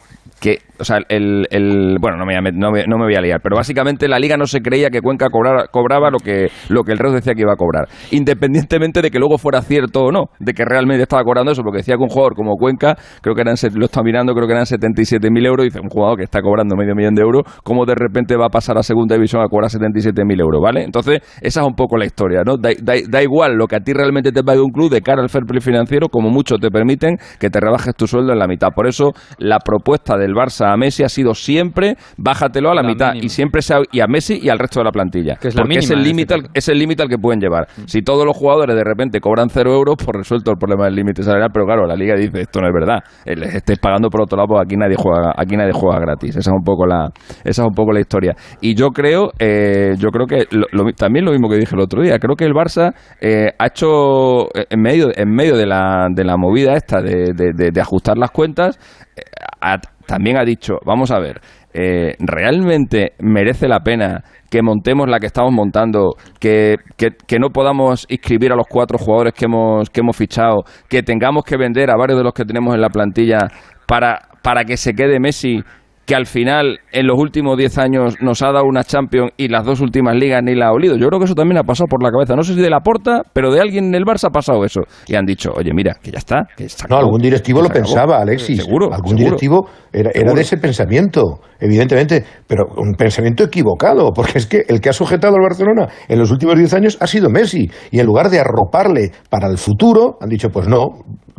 que, o sea, el, el- bueno, no me, no, me, no me voy a liar, pero básicamente la liga no se creía que Cuenca cobrara- cobraba lo que, lo que el Reus decía que iba a cobrar, independientemente de que luego fuera cierto o no, de que realmente estaba cobrando eso, porque decía que un jugador como Cuenca, creo que eran, lo está mirando, creo que eran 77.000 euros, y dice, un jugador que está cobrando medio millón de euros, ¿cómo de repente va a pasar a segunda división a cobrar 77.000 euros, ¿vale? Entonces, esa es un poco la historia, ¿no? Da, da- da igual lo que a ti realmente te pague un club de cara al fair play financiero, como mucho te permiten que te rebajes tu sueldo en la mitad. Por eso, la propuesta del Barça a Messi ha sido siempre bájatelo a la, La mitad mínima. y siempre se ha- y a Messi y al resto de la plantilla. Que es la porque es el límite este al, es el límite al que pueden llevar. Si todos los jugadores de repente cobran cero euros, pues resuelto el problema del límite salarial, pero claro, la liga dice esto no es verdad. Les estáis pagando por otro lado, pues aquí nadie juega, aquí nadie juega gratis. Esa es un poco la, esa es un poco la historia. Y yo creo, eh, yo creo que lo- lo- también lo mismo que dije el otro día, creo que el Barça eh, ha hecho eh, en medio, en medio de la, de la movida esta de, de- de- de ajustar las cuentas, eh, ha- también ha dicho, vamos a ver, eh, ¿realmente merece la pena que montemos la que estamos montando, que, que, que no podamos inscribir a los cuatro jugadores que hemos, que hemos fichado, que tengamos que vender a varios de los que tenemos en la plantilla para, para que se quede Messi que al final en los últimos 10 años nos ha dado una Champions y las dos últimas ligas ni la ha olido. Yo creo que eso también ha pasado por la cabeza. No sé si de la porta, pero de alguien en el Barça ha pasado eso. Y han dicho, oye, mira, que ya está. Que se No, acabó, algún directivo que lo acabó". pensaba, Alexis. Seguro. Algún seguro. directivo era, era de ese pensamiento, evidentemente, pero un pensamiento equivocado, porque es que el que ha sujetado al Barcelona en los últimos 10 años ha sido Messi. Y en lugar de arroparle para el futuro, han dicho, pues no,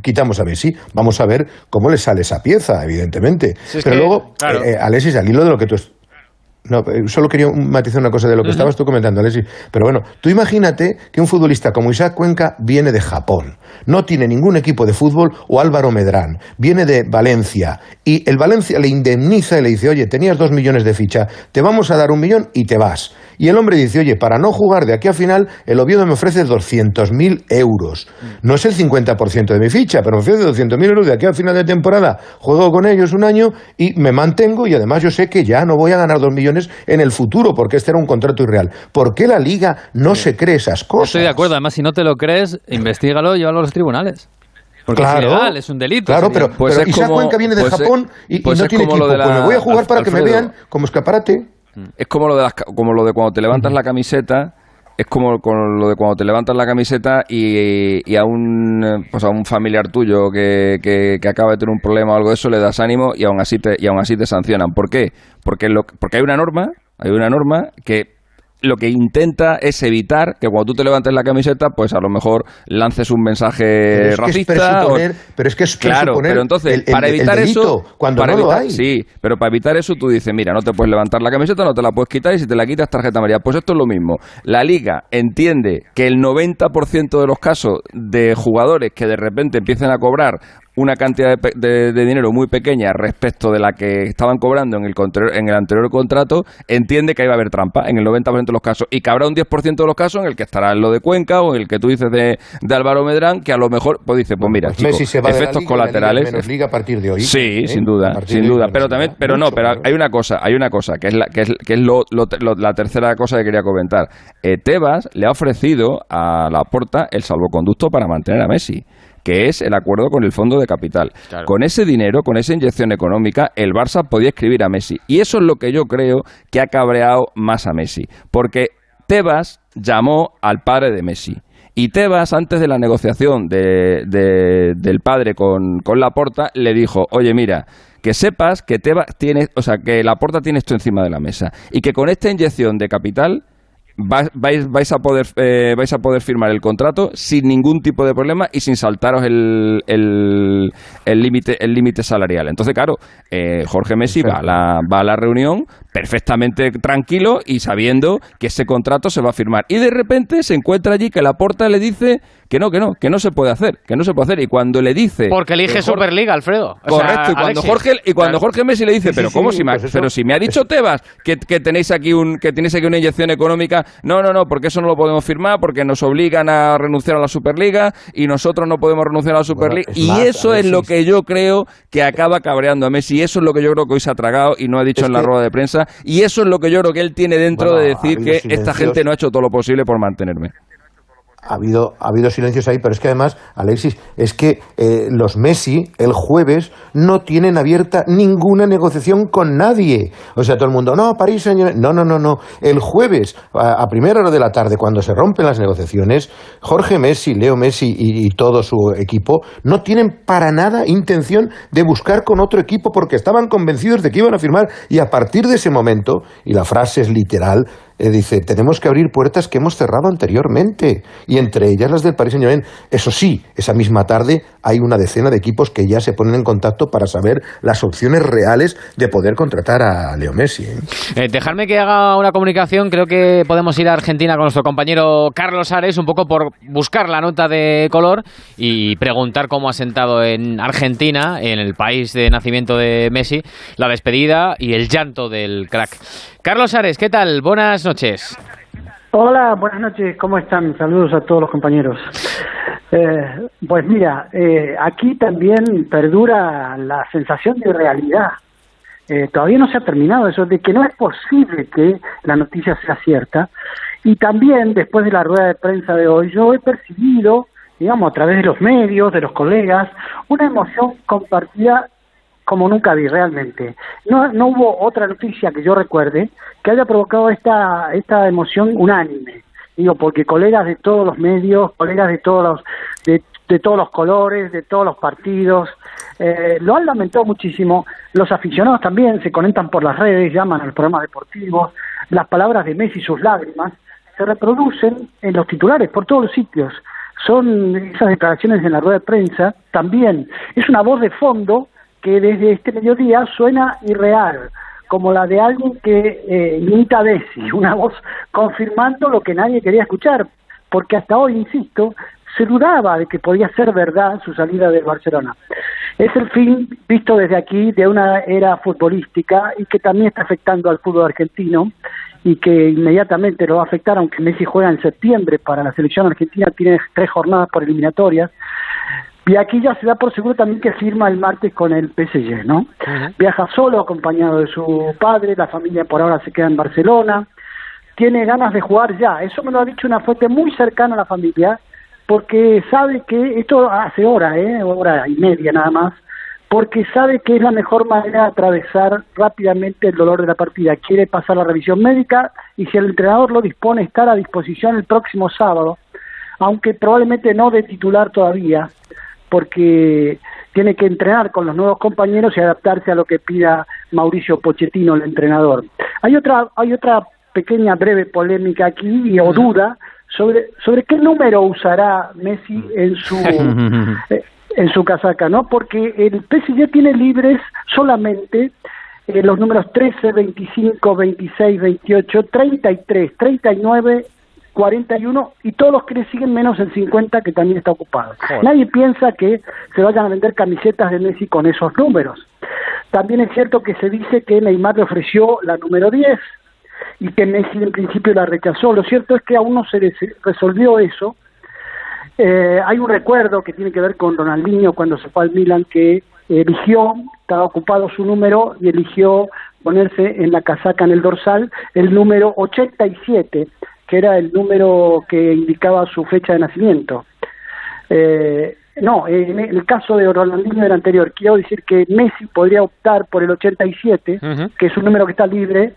quitamos a Messi, vamos a ver cómo le sale esa pieza, evidentemente. Si es pero que, luego, claro. Eh, eh, Alexis, al hilo de lo que tú... es- No, eh, solo quería matizar una cosa de lo que estabas tú comentando, Alexis. Pero bueno, tú imagínate que un futbolista como Isaac Cuenca viene de Japón, no tiene ningún equipo de fútbol, o Álvaro Medrán, viene de Valencia, y el Valencia le indemniza y le dice, oye, tenías dos millones de ficha, te vamos a dar un millón y te vas. Y el hombre dice, oye, para no jugar de aquí a final, el Oviedo me ofrece 200.000 euros. No es el 50% de mi ficha, pero me ofrece 200.000 euros de aquí al final de temporada. Juego con ellos un año y me mantengo y además yo sé que ya no voy a ganar dos millones en el futuro porque este era un contrato irreal. ¿Por qué la liga no se cree esas cosas? estoy de acuerdo. Además, si no te lo crees, investigalo y llévalo a los tribunales. Porque Claro. es ilegal, es un delito. Claro, pero, Pues pero es Isaac como- Cuenca viene de pues es- Japón y, y pues no tiene equipo. de Pues me voy a jugar para que me vean como escaparate. Es como lo de, las como lo de cuando te levantas la camiseta, es como con lo de cuando te levantas la camiseta y, y a un pues a un familiar tuyo que, que, que acaba de tener un problema o algo de eso le das ánimo y aún así te, y aún así te sancionan. ¿Por qué? Porque lo, porque hay una norma, hay una norma que lo que intenta es evitar que cuando tú te levantes la camiseta, pues a lo mejor lances un mensaje Pero es que es racista. o- pero es que es claro, pero entonces, el- el- para evitar delito, eso, cuando para no lo evitar- hay. Sí, pero para evitar eso tú dices, mira, no te puedes levantar la camiseta, no te la puedes quitar y si te la quitas tarjeta amarilla. Pues esto es lo mismo. La liga entiende que el 90% de los casos de jugadores que de repente empiecen a cobrar una cantidad de, de- de dinero muy pequeña respecto de la que estaban cobrando en el, en el anterior contrato, entiende que ahí va a haber trampa en el 90% de los casos y que habrá un 10% de los casos en el que estará en lo de Cuenca o en el que tú dices de, de Álvaro Medrán, que a lo mejor pues dice, pues mira, Pues chico, Messi se va efectos liga liga colaterales. menos liga a partir de hoy. Sí, ¿eh? sin duda, sin duda. Pero liga. también, pero no, Mucho, pero claro. hay una cosa, hay una cosa que es la que es, que es lo, lo- lo- la tercera cosa que quería comentar. Eh, Tebas le ha ofrecido a la Porta el salvoconducto para mantener a Messi que es el acuerdo con el fondo de capital. Claro. Con ese dinero, con esa inyección económica, el Barça podía escribir a Messi. Y eso es lo que yo creo que ha cabreado más a Messi. Porque Tebas llamó al padre de Messi. Y Tebas, antes de la negociación de- de- del padre con, con Laporta, le dijo, oye, mira, que sepas que Tebas tiene, o sea, que Laporta tiene esto encima de la mesa. Y que con esta inyección de capital vais, vais, a poder, eh, vais a poder firmar el contrato sin ningún tipo de problema y sin saltaros el el- el límite el límite salarial. Entonces, claro, eh, Jorge Messi va a, la, va a la reunión perfectamente tranquilo y sabiendo que ese contrato se va a firmar. Y de repente se encuentra allí que la porta le dice que no, que no, que no se puede hacer, que no se puede hacer. Y cuando le dice... Porque elige Jorge- Superliga, Alfredo. O sea, Correcto, y cuando Alexis. Jorge y cuando. Jorge Messi le dice, Sí, pero sí, cómo si me, ha- pues eso- pero si me ha dicho Tebas que, que tenéis aquí un que tenéis aquí una inyección económica, no, no, no, porque eso no lo podemos firmar porque nos obligan a renunciar a la Superliga y nosotros no podemos renunciar a la Superliga es y eso es lo que yo creo que acaba cabreando a Messi, y eso es lo que yo creo que hoy se ha tragado y no ha dicho Es en la que- rueda de prensa y eso es lo que yo creo que él tiene dentro Bueno, de decir que esta gente no ha hecho todo lo posible por mantenerme. Ha habido, ha habido silencios ahí, pero es que además, Alexis, es que eh, los Messi el jueves no tienen abierta ninguna negociación con nadie. O sea, todo el mundo, no, París, señor. No, no, no, no. El jueves, a, primera hora de la tarde, cuando se rompen las negociaciones, Jorge Messi, Leo Messi y todo su equipo no tienen para nada intención de buscar con otro equipo porque estaban convencidos de que iban a firmar y a partir de ese momento, y la frase es literal, eh, dice, tenemos que abrir puertas que hemos cerrado anteriormente, y entre ellas las del Paris Saint-Germain. Eso sí, esa misma tarde hay una decena de equipos que ya se ponen en contacto para saber las opciones reales de poder contratar a Leo Messi. ¿eh? Eh, dejarme que haga una comunicación. Creo que podemos ir a Argentina con nuestro compañero Carlos Ares, un poco por buscar la nota de color y preguntar cómo ha sentado en Argentina, en el país de nacimiento de Messi, la despedida y el llanto del crack. Carlos Ares, ¿qué tal? Buenas noches. Hola, buenas noches, ¿cómo están? Saludos a todos los compañeros. Eh, pues mira, eh, aquí también perdura la sensación de realidad. Eh, todavía no se ha terminado eso, de que no es posible que la noticia sea cierta. Y también, después de la rueda de prensa de hoy, yo he percibido, digamos, a través de los medios, de los colegas, una emoción compartida como nunca vi realmente. no, no hubo otra noticia que yo recuerde que haya provocado esta, esta emoción unánime. Digo, porque colegas de todos los medios, colegas de todos los, de, todos los colores, de todos los partidos, eh, lo han lamentado muchísimo. Los aficionados también se conectan por las redes, llaman a los programas deportivos. Las palabras de Messi, sus lágrimas, se reproducen en los titulares por todos los sitios. Son esas declaraciones en la rueda de prensa también. Es una voz de fondo que desde este mediodía suena irreal, como la de alguien que eh, imita a (laughs) una voz confirmando lo que nadie quería escuchar, porque hasta hoy, insisto, se dudaba de que podía ser verdad su salida de Barcelona. Es el fin, visto desde aquí, de una era futbolística y que también está afectando al fútbol argentino y que inmediatamente lo va a afectar, aunque Messi juega en septiembre para la selección argentina, tiene tres jornadas por eliminatorias. Y aquí ya se da por seguro también que firma el martes con el PSG, ¿no? Viaja solo, acompañado de su padre, la familia por ahora se queda en Barcelona, tiene ganas de jugar ya, eso me lo ha dicho una fuente muy cercana a la familia, porque sabe que, esto hace hora, ¿eh? hora y media nada más, porque sabe que es la mejor manera de atravesar rápidamente el dolor de la partida. Quiere pasar la revisión médica y si el entrenador lo dispone, estar a disposición el próximo sábado, aunque probablemente no de titular todavía, porque tiene que entrenar con los nuevos compañeros y adaptarse a lo que pida Mauricio Pochettino, el entrenador. Hay otra, hay otra pequeña breve polémica aquí o duda sobre sobre qué número usará Messi en su (laughs) eh, en su casaca, ¿no? Porque el PSG tiene libres solamente eh, los números 13, 25, 26, 28, 33, 39 41 y todos los que le siguen menos el 50 que también está ocupado. Nadie piensa que se vayan a vender camisetas de Messi con esos números. También es cierto que se dice que Neymar le ofreció la número 10 y que Messi en principio la rechazó. Lo cierto es que aún no se resolvió eso. Eh, hay un recuerdo que tiene que ver con Ronaldinho cuando se fue al Milan que eligió, estaba ocupado su número y eligió ponerse en la casaca, en el dorsal, el número 87 que era el número que indicaba su fecha de nacimiento. Eh, no, en el caso de Ronaldinho del anterior, quiero decir que Messi podría optar por el 87, que es un número que está libre,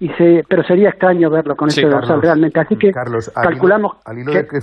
y se, pero sería extraño verlo con ese dorsal realmente. Así que Carlos, calculamos. Al hilo, de que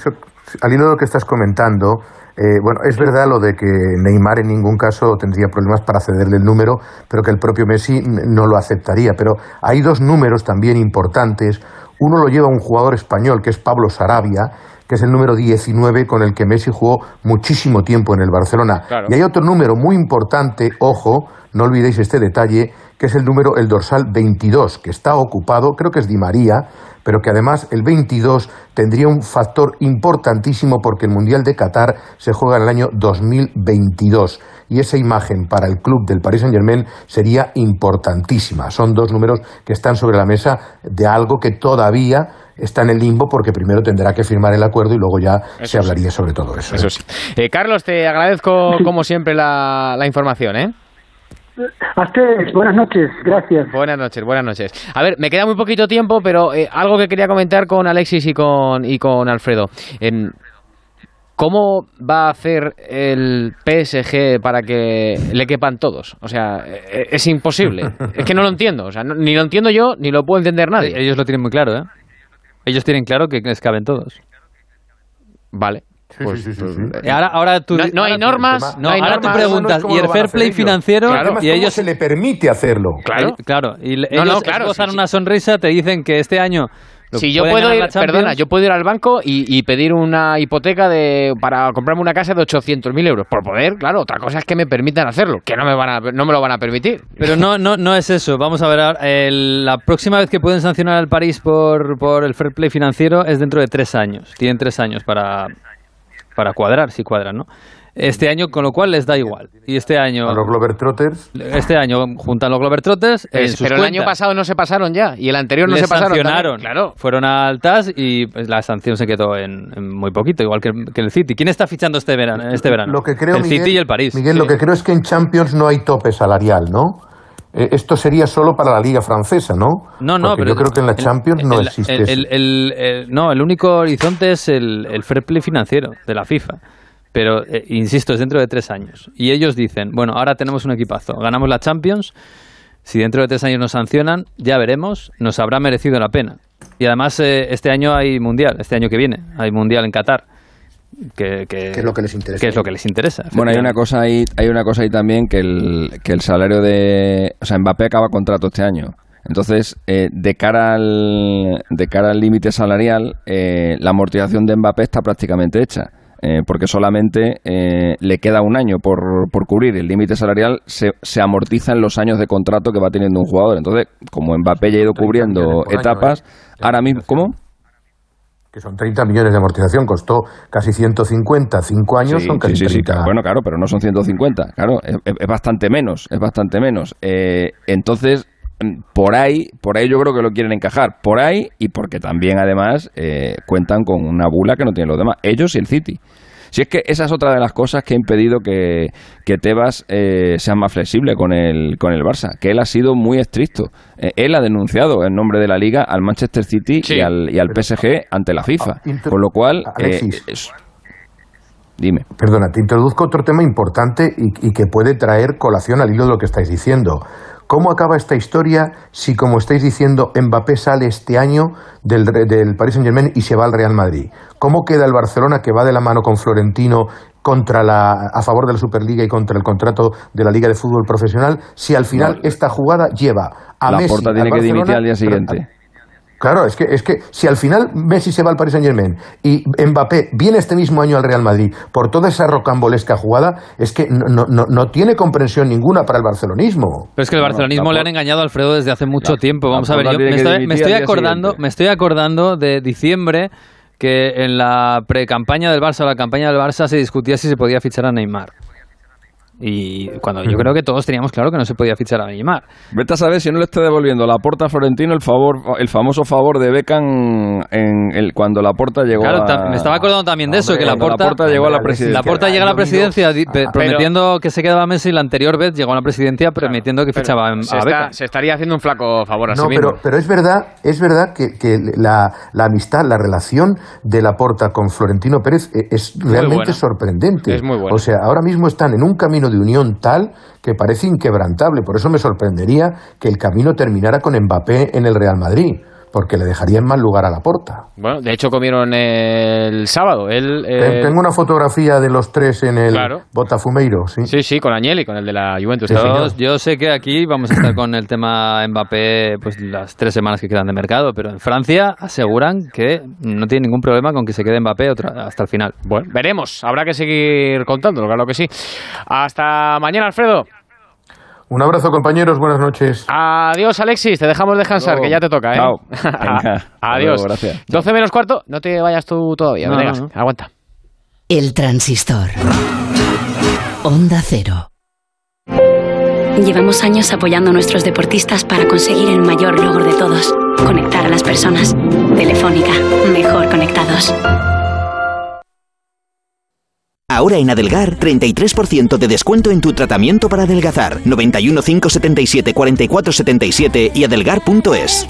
al hilo de lo que estás comentando, eh, bueno, es verdad lo de que Neymar en ningún caso tendría problemas para cederle el número, pero que el propio Messi no lo aceptaría. Pero hay dos números también importantes. Uno lo lleva un jugador español, que es Pablo Sarabia, que es el número 19 con el que Messi jugó muchísimo tiempo en el Barcelona. Y hay otro número muy importante, ojo, no olvidéis este detalle, que es el número, el dorsal 22, que está ocupado, creo que es Di María, pero que además el 22 tendría un factor importantísimo porque el Mundial de Qatar se juega en el año 2022 y esa imagen para el club del Paris Saint-Germain sería importantísima. Son dos números que están sobre la mesa de algo que todavía está en el limbo porque primero tendrá que firmar el acuerdo y luego ya se hablaría sobre todo eso. Eso sí. Eh, Carlos, te agradezco como siempre la, la información, ¿eh? A ustedes, buenas noches, gracias. Buenas noches, buenas noches. A ver, me queda muy poquito tiempo, pero eh, algo que quería comentar con Alexis y con, y con Alfredo. En, ¿Cómo va a hacer el PSG para que le quepan todos? O sea, eh, es imposible. (laughs) Es que no lo entiendo. O sea, no- ni lo entiendo yo, ni lo puede entender nadie. Ellos lo tienen muy claro, ¿eh? Ellos tienen claro que les caben todos. Vale. Pues, sí, sí, sí, sí. Y ahora, ahora tú, No- no hay ahora tú- normas, no, no hay ahora tú normas. preguntas, ¿Cómo ¿y el fair play financiero? Además, y ¿cómo ellos se le permite hacerlo? Claro. Eh, claro, y No, no, ellos claro, esbozan sí, sí. una sonrisa, te dicen que este año Si yo puedo ir, perdona, yo puedo ir al banco y, y pedir una hipoteca de para comprarme una casa de 800.000 euros. Por poder, claro, otra cosa es que me permitan hacerlo, que no me van a, no me lo van a permitir. Pero no, no, no es eso. Vamos a ver, ahora, el- la próxima vez que pueden sancionar al París por, por el fair play financiero es dentro de tres años. Tienen tres años para, para cuadrar, si cuadran, ¿no? Este año, con lo cual les da igual. Y este año, A los Globetrotters. este año juntan los Globetrotters. en Es- sus pero el año pasado no se pasaron ya y el anterior no Les se pasaron. también, sancionaron. Claro. Fueron altas y pues, la sanción se quedó en, en muy poquito, igual que, que el City. ¿Quién está fichando este verano? Este verano? Lo que creo, el Miguel, City y el París. Miguel, lo que creo es que en Champions no hay tope salarial, ¿no? Eh, esto sería solo para la liga francesa, ¿no? No, no, Porque pero yo creo que en la el- Champions no el- existe el- eso. el- el- el- no, el único horizonte es el, el fair play financiero de la FIFA. Pero, eh, insisto, es dentro de tres años. Y ellos dicen, bueno, ahora tenemos un equipazo. Ganamos la Champions. Si dentro de tres años nos sancionan, ya veremos, nos habrá merecido la pena. Y además, eh, este año hay mundial, este año que viene, hay mundial en Qatar. Que, que, es lo que les interesa. que es lo que les interesa. Bueno, hay una cosa ahí, hay una cosa ahí también que el, que el salario de, o sea, Mbappé acaba contrato este año. Entonces, eh, de cara al de cara al límite salarial, eh, la amortización de Mbappé está prácticamente hecha. Eh, porque solamente eh, le queda un año por, por cubrir. El límite salarial se, se amortiza en los años de contrato que va teniendo un jugador. Entonces, como Mbappé ya ha ido cubriendo año, etapas, ¿eh? ahora mismo, ¿cómo? Que son 30 millones de amortización, costó casi 150, 5 años Sí, son casi sí, sí, sí, 30. claro. Bueno, claro, pero no son 150. Claro, es, es- bastante menos, es bastante menos. Eh, entonces, por ahí, por ahí yo creo que lo quieren encajar. Por ahí y porque también, además, eh, cuentan con una bula que no tienen los demás. Ellos y el City. Si es que esa es otra de las cosas que ha impedido que, que Tebas eh, sea más flexible con el, con el Barça, que él ha sido muy estricto. Eh, él ha denunciado en nombre de la Liga al Manchester City y al, y al PSG ante la FIFA. inter- Con lo cual, eh, Alexis. es- dime. Perdona, te introduzco otro tema importante y, y que puede traer colación al hilo de lo que estáis diciendo. ¿Cómo acaba esta historia si, como estáis diciendo, Mbappé sale este año del, del Paris Saint-Germain y se va al Real Madrid? ¿Cómo queda el Barcelona que va de la mano con Florentino contra la, a favor de la Superliga y contra el contrato de la Liga de Fútbol Profesional si al final esta jugada lleva a La Messi Porta al tiene que dimitir al día siguiente. Claro, es que, es que si al final Messi se va al Paris Saint Germain y Mbappé viene este mismo año al Real Madrid por toda esa rocambolesca jugada, es que no, no, no, tiene comprensión ninguna para el barcelonismo. Pero es que el barcelonismo le han engañado a Alfredo desde hace mucho tiempo. Vamos a ver, yo me estoy, me acordando, siguiente. me estoy acordando de diciembre que en la pre-campaña del Barça o la campaña del Barça se discutía si se podía fichar a Neymar. Y cuando yo creo que todos teníamos claro que no se podía fichar a Neymar. Vete a saber si no le está devolviendo la porta a Florentino el favor, el famoso favor de Beckham en el, cuando la porta llegó Claro, a... me estaba acordando también de eso, Hombre, que la porta, Laporta llegó a la presidencia. La porta llega a la presidencia pe- prometiendo que se quedaba Messi, la anterior vez llegó a la presidencia prometiendo que fichaba a, Se, a está- Beckham. se estaría haciendo un flaco favor a sí No, mismo. pero, pero es verdad, es verdad que, que la, la amistad, la relación de Laporta con Florentino Pérez eh, es realmente sorprendente. Es muy buena. O sea, ahora mismo están en un camino de unión tal que parece inquebrantable. Por eso me sorprendería que el camino terminara con Mbappé en el Real Madrid, porque le dejaría en mal lugar a Laporta. Bueno, de hecho comieron el sábado. Eh, Ten- Tengo una fotografía de los tres en el Claro. Botafumeiro, ¿sí? Sí, sí, con Agnelli, con el de la Juventus. Yo, yo sé que aquí vamos a estar con el tema Mbappé pues las tres semanas que quedan de mercado, pero en Francia aseguran que no tiene ningún problema con que se quede Mbappé otra- hasta el final. Bueno, veremos. Habrá que seguir contándolo, claro que sí. Hasta mañana, Alfredo. Un abrazo, compañeros. Buenas noches. Adiós, Alexis. Te dejamos descansar, que ya te toca, ¿eh? Chao. (laughs) Adiós. luego, gracias. 12 menos cuarto. No te vayas tú todavía. No, Venegas, no, aguanta. El transistor. Onda cero. Llevamos años apoyando a nuestros deportistas para conseguir el mayor logro de todos, conectar a las personas. Telefónica, mejor conectados. Ahora en Adelgar, 33% de descuento en tu tratamiento para adelgazar. 91 577 44 77 y adelgar.es.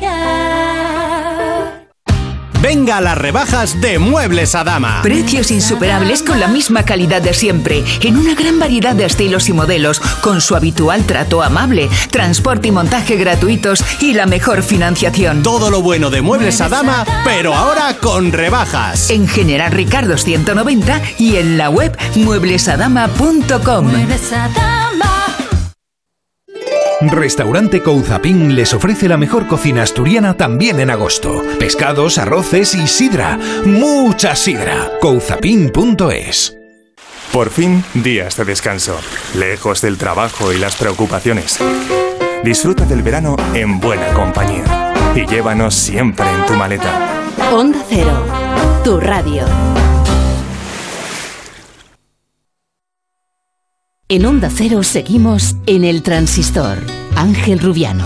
Venga a las rebajas de Muebles a Dama. Precios insuperables con la misma calidad de siempre, en una gran variedad de estilos y modelos, con su habitual trato amable, transporte y montaje gratuitos y la mejor financiación. Todo lo bueno de Muebles a Dama, pero ahora con rebajas. En General Ricardo 190 y en la web mueblesadama.com. Restaurante Couzapin les ofrece la mejor cocina asturiana también en agosto. Pescados, arroces y sidra. Mucha sidra. Couzapin.es. Por fin, días de descanso, lejos del trabajo y las preocupaciones. Disfruta del verano en buena compañía y llévanos siempre en tu maleta. Onda cero. Tu radio. En Onda Cero seguimos en el transistor. Ángel Rubiano.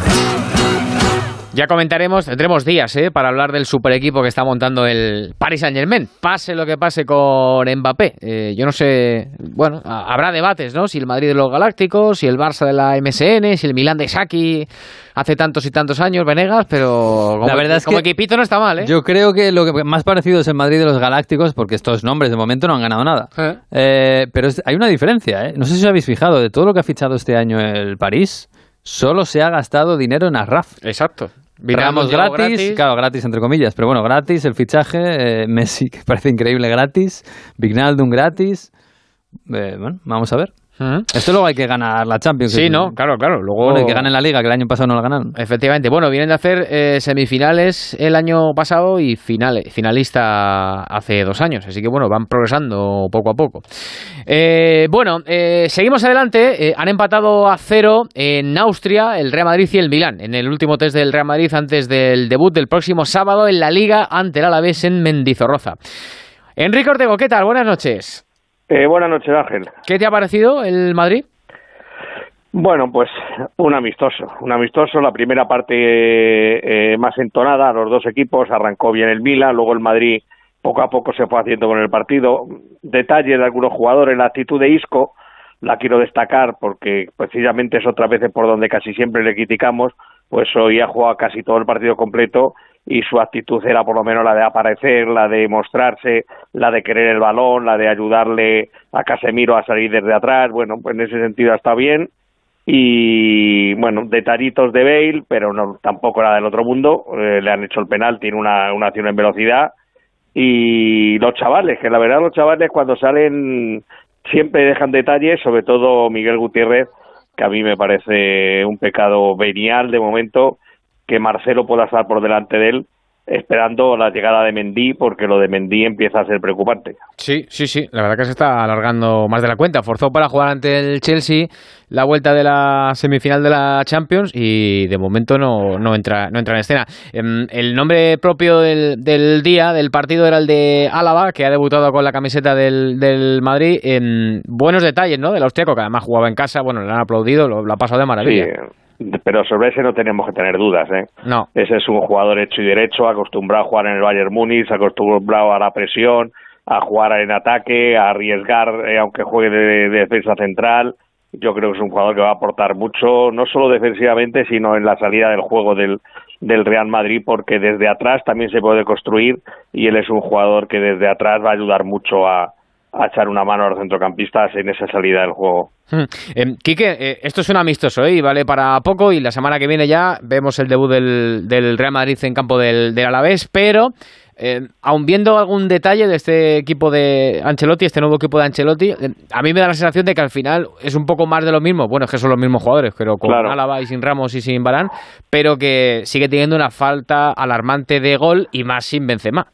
Ya comentaremos, tendremos días ¿eh? para hablar del super equipo que está montando el Paris Saint Germain. Pase lo que pase con Mbappé. Eh, yo no sé, bueno, ha- habrá debates, ¿no? Si el Madrid de los Galácticos, si el Barça de la MSN, si el Milán de Saki hace tantos y tantos años, Venegas, pero como, La verdad es como que equipito no está mal, ¿eh? Yo creo que lo que más parecido es el Madrid de los Galácticos, porque estos nombres de momento no han ganado nada. Eh, pero es- hay una diferencia, ¿eh? No sé si os habéis fijado, de todo lo que ha fichado este año el París, solo se ha gastado dinero en Arraf. Exacto. Vinagre gratis, gratis. claro, gratis entre comillas, pero bueno, gratis el fichaje, eh, Messi, (laughs) que parece increíble, gratis, Vignaldum gratis. Eh, bueno, vamos a ver. Esto luego hay que ganar la Champions. Sí, no, claro, claro. Luego Bueno, y que ganen la Liga, que el año pasado no la ganaron. Efectivamente. Bueno, vienen de hacer eh, semifinales el año pasado y finales, finalista hace dos años. Así que bueno, van progresando poco a poco. Eh, bueno, eh, seguimos adelante. Han empatado a cero en Austria el Real Madrid y el Milán. En el último test del Real Madrid antes del debut del próximo sábado en la Liga ante el Alavés en Mendizorroza. Enrique Ortego, ¿qué tal? Buenas noches. Eh, buenas noches, Ángel. ¿Qué te ha parecido el Madrid? Bueno, pues un amistoso. Un amistoso, la primera parte eh, más entonada, los dos equipos, arrancó bien el Milan, luego el Madrid poco a poco se fue haciendo con el partido. Detalle de algunos jugadores, la actitud de Isco, la quiero destacar porque precisamente es otra vez por donde casi siempre le criticamos, pues hoy ha jugado casi todo el partido completo y su actitud era por lo menos la de aparecer, la de mostrarse, la de querer el balón, la de ayudarle a Casemiro a salir desde atrás, bueno, pues en ese sentido está bien. Y bueno, detallitos de Bale, pero no tampoco era del otro mundo, eh, le han hecho el penal, tiene una, una acción en velocidad. Y los chavales, que la verdad los chavales cuando salen siempre dejan detalles, sobre todo Miguel Gutiérrez, que a mí me parece un pecado venial de momento que Marcelo pueda estar por delante de él esperando la llegada de Mendy porque lo de Mendy empieza a ser preocupante. Sí, sí, sí. La verdad que se está alargando más de la cuenta. Forzó para jugar ante el Chelsea la vuelta de la semifinal de la Champions y de momento no, no, entra, no entra en escena. Em, El nombre propio del, del día, del partido, era el de Álava, que ha debutado con la camiseta del, del Madrid. En buenos detalles, ¿no? Del austriaco, que además jugaba en casa. Bueno, le han aplaudido, lo, lo ha pasado de maravilla. Sí, pero sobre ese no tenemos que tener dudas, ¿eh? No. Ese es un jugador hecho y derecho, acostumbrado a jugar en el Bayern Múnich, acostumbrado a la presión, a jugar en ataque, a arriesgar, eh, aunque juegue de, de defensa central. Yo creo que es un jugador que va a aportar mucho, no solo defensivamente, sino en la salida del juego del, del Real Madrid, porque desde atrás también se puede construir y él es un jugador que desde atrás va a ayudar mucho a, a echar una mano a los centrocampistas en esa salida del juego. Hmm. Eh, Quique, eh, esto es un amistoso ¿eh? y vale para poco y la semana que viene ya vemos el debut del, del Real Madrid en campo del, del Alavés, pero eh, aun viendo algún detalle de este equipo de Ancelotti, este nuevo equipo de Ancelotti, eh, a mí me da la sensación de que al final es un poco más de lo mismo, bueno, es que son los mismos jugadores, pero con Claro. Álava y sin Ramos y sin Barán, pero que sigue teniendo una falta alarmante de gol y más sin Benzema.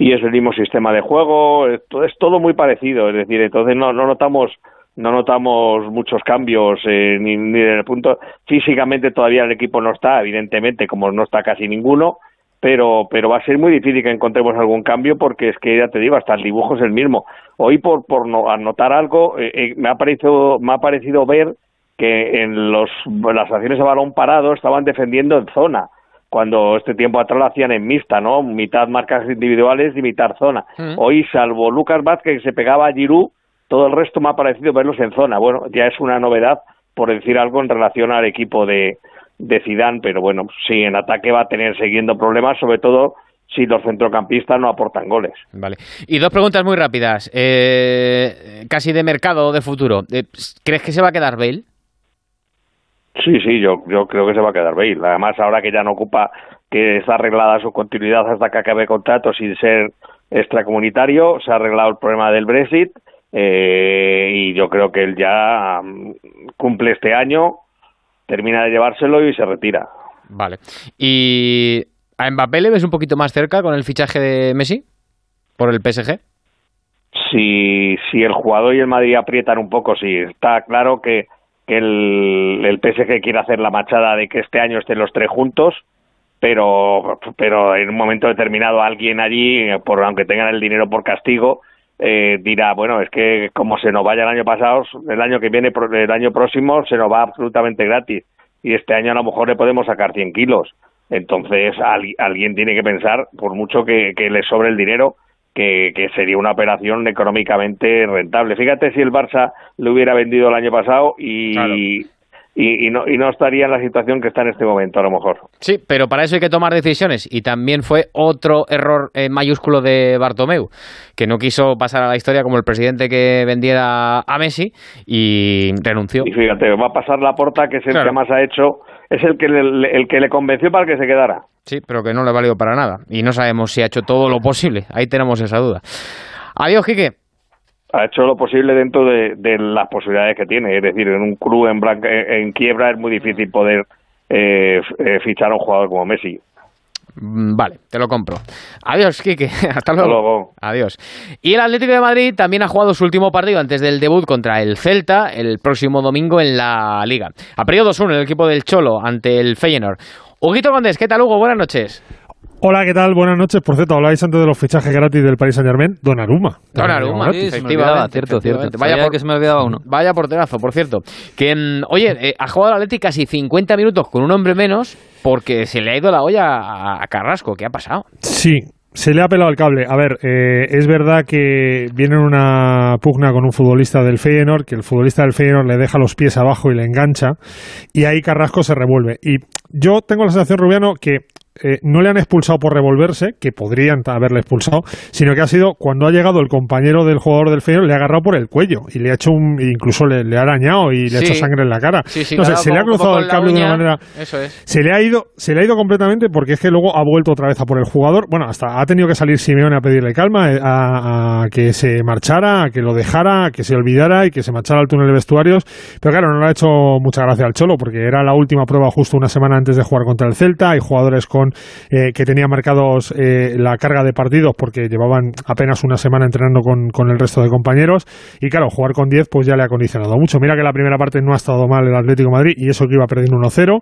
Y es el mismo sistema de juego, es, to- es todo muy parecido, es decir, entonces no, no notamos no notamos muchos cambios eh, ni, ni en el punto físicamente todavía el equipo no está, evidentemente, como no está casi ninguno, pero pero va a ser muy difícil que encontremos algún cambio porque es que ya te digo, hasta el dibujo es el mismo. Hoy por por no, anotar algo eh, eh, me ha parecido me ha parecido ver que en los las acciones de balón parado estaban defendiendo en zona cuando este tiempo atrás lo hacían en mixta, ¿no? Mitad marcas individuales y mitad zona. Mm. Hoy, salvo Lucas Vázquez que se pegaba a Giroud, todo el resto me ha parecido verlos en zona. Bueno, ya es una novedad, por decir algo, en relación al equipo de, de Zidane, pero bueno, sí, en ataque va a tener siguiendo problemas, sobre todo si los centrocampistas no aportan goles. Vale. Y dos preguntas muy rápidas, eh, casi de mercado o de futuro. Eh, ¿Crees que se va a quedar Bale? Sí, sí, yo, yo creo que se va a quedar Bale. Además, ahora que ya no ocupa, que está arreglada su continuidad hasta que acabe contrato sin ser extracomunitario, se ha arreglado el problema del Brexit eh, y yo creo que él ya mm, cumple este año, termina de llevárselo y se retira. Vale. ¿Y a Mbappé le ves un poquito más cerca con el fichaje de Messi? ¿Por el PSG? Si, si el jugador y el Madrid aprietan un poco, sí, está claro que el, el PSG quiere hacer la machada de que este año estén los tres juntos, pero, pero en un momento determinado alguien allí, por aunque tengan el dinero por castigo, eh, dirá, bueno, es que como se nos vaya el año pasado, el año que viene, el año próximo, se nos va absolutamente gratis. Y este año a lo mejor le podemos sacar 100 kilos. Entonces al- alguien tiene que pensar, por mucho que le sobre el dinero, que, que sería una operación económicamente rentable. Fíjate si el Barça le hubiera vendido el año pasado y, y, y, no, y no estaría en la situación que está en este momento, a lo mejor. Sí, pero para eso hay que tomar decisiones. Y también fue otro error eh, mayúsculo de Bartomeu, que no quiso pasar a la historia como el presidente que vendiera a Messi y renunció. Y fíjate, va a pasar la porta, que es el Claro. que más ha hecho, es el que le, el que le convenció para que se quedara. Sí, pero que no le ha valido para nada. Y no sabemos si ha hecho todo lo posible. Ahí tenemos esa duda. Adiós, Quique. Ha hecho lo posible dentro de, de las posibilidades que tiene. Es decir, en un club en, blanca- en quiebra es muy difícil poder eh, eh, fichar a un jugador como Messi. Mm, Vale, te lo compro. Adiós, Quique. (laughs) Hasta luego. luego. Adiós. Y el Atlético de Madrid también ha jugado su último partido antes del debut contra el Celta el próximo domingo en la Liga. Ha perdido 2-1 el equipo del Cholo ante el Feyenoord. Huguito Condés, ¿qué tal, Hugo? Buenas noches. Hola, ¿qué tal? Buenas noches. Por cierto, habláis antes de los fichajes gratis del Paris Saint Germain. Donnarumma. Donnarumma. Sí, se me olvidaba, cierto, cierto. Sabía que se me olvidaba uno. Vaya porterazo, por cierto. Que, mm, oye, eh, ha jugado el Atlético casi 50 minutos con un hombre menos porque se le ha ido la olla a, a Carrasco. ¿Qué ha pasado? Sí, se le ha pelado el cable. A ver, eh, es verdad que viene en una pugna con un futbolista del Feyenoord, que el futbolista del Feyenoord le deja los pies abajo y le engancha, y ahí Carrasco se revuelve. Y yo tengo la sensación, Rubiano, que eh, no le han expulsado por revolverse, que podrían haberle expulsado, sino que ha sido cuando ha llegado el compañero del jugador del Feyenoord, le ha agarrado por el cuello y le ha hecho un, incluso le, le ha arañado y le ha hecho sangre en la cara. Sí, sí, no sé, se le ha cruzado el cable de una manera Eso es. se le ha ido, se le ha ido completamente porque es que luego ha vuelto otra vez a por el jugador. Bueno, hasta ha tenido que salir Simeone a pedirle calma, eh, a, a que se marchara, a que lo dejara, a que se olvidara y que se marchara al túnel de vestuarios. Pero claro, no le ha hecho mucha gracia al Cholo porque era la última prueba justo una semana antes de jugar contra el Celta. Hay jugadores con eh, que tenían marcados eh, la carga de partidos porque llevaban apenas una semana entrenando con, el resto de compañeros. Y claro, jugar con 10 pues ya le ha condicionado mucho. Mira que la primera parte no ha estado mal el Atlético Madrid y eso que iba perdiendo 1-0.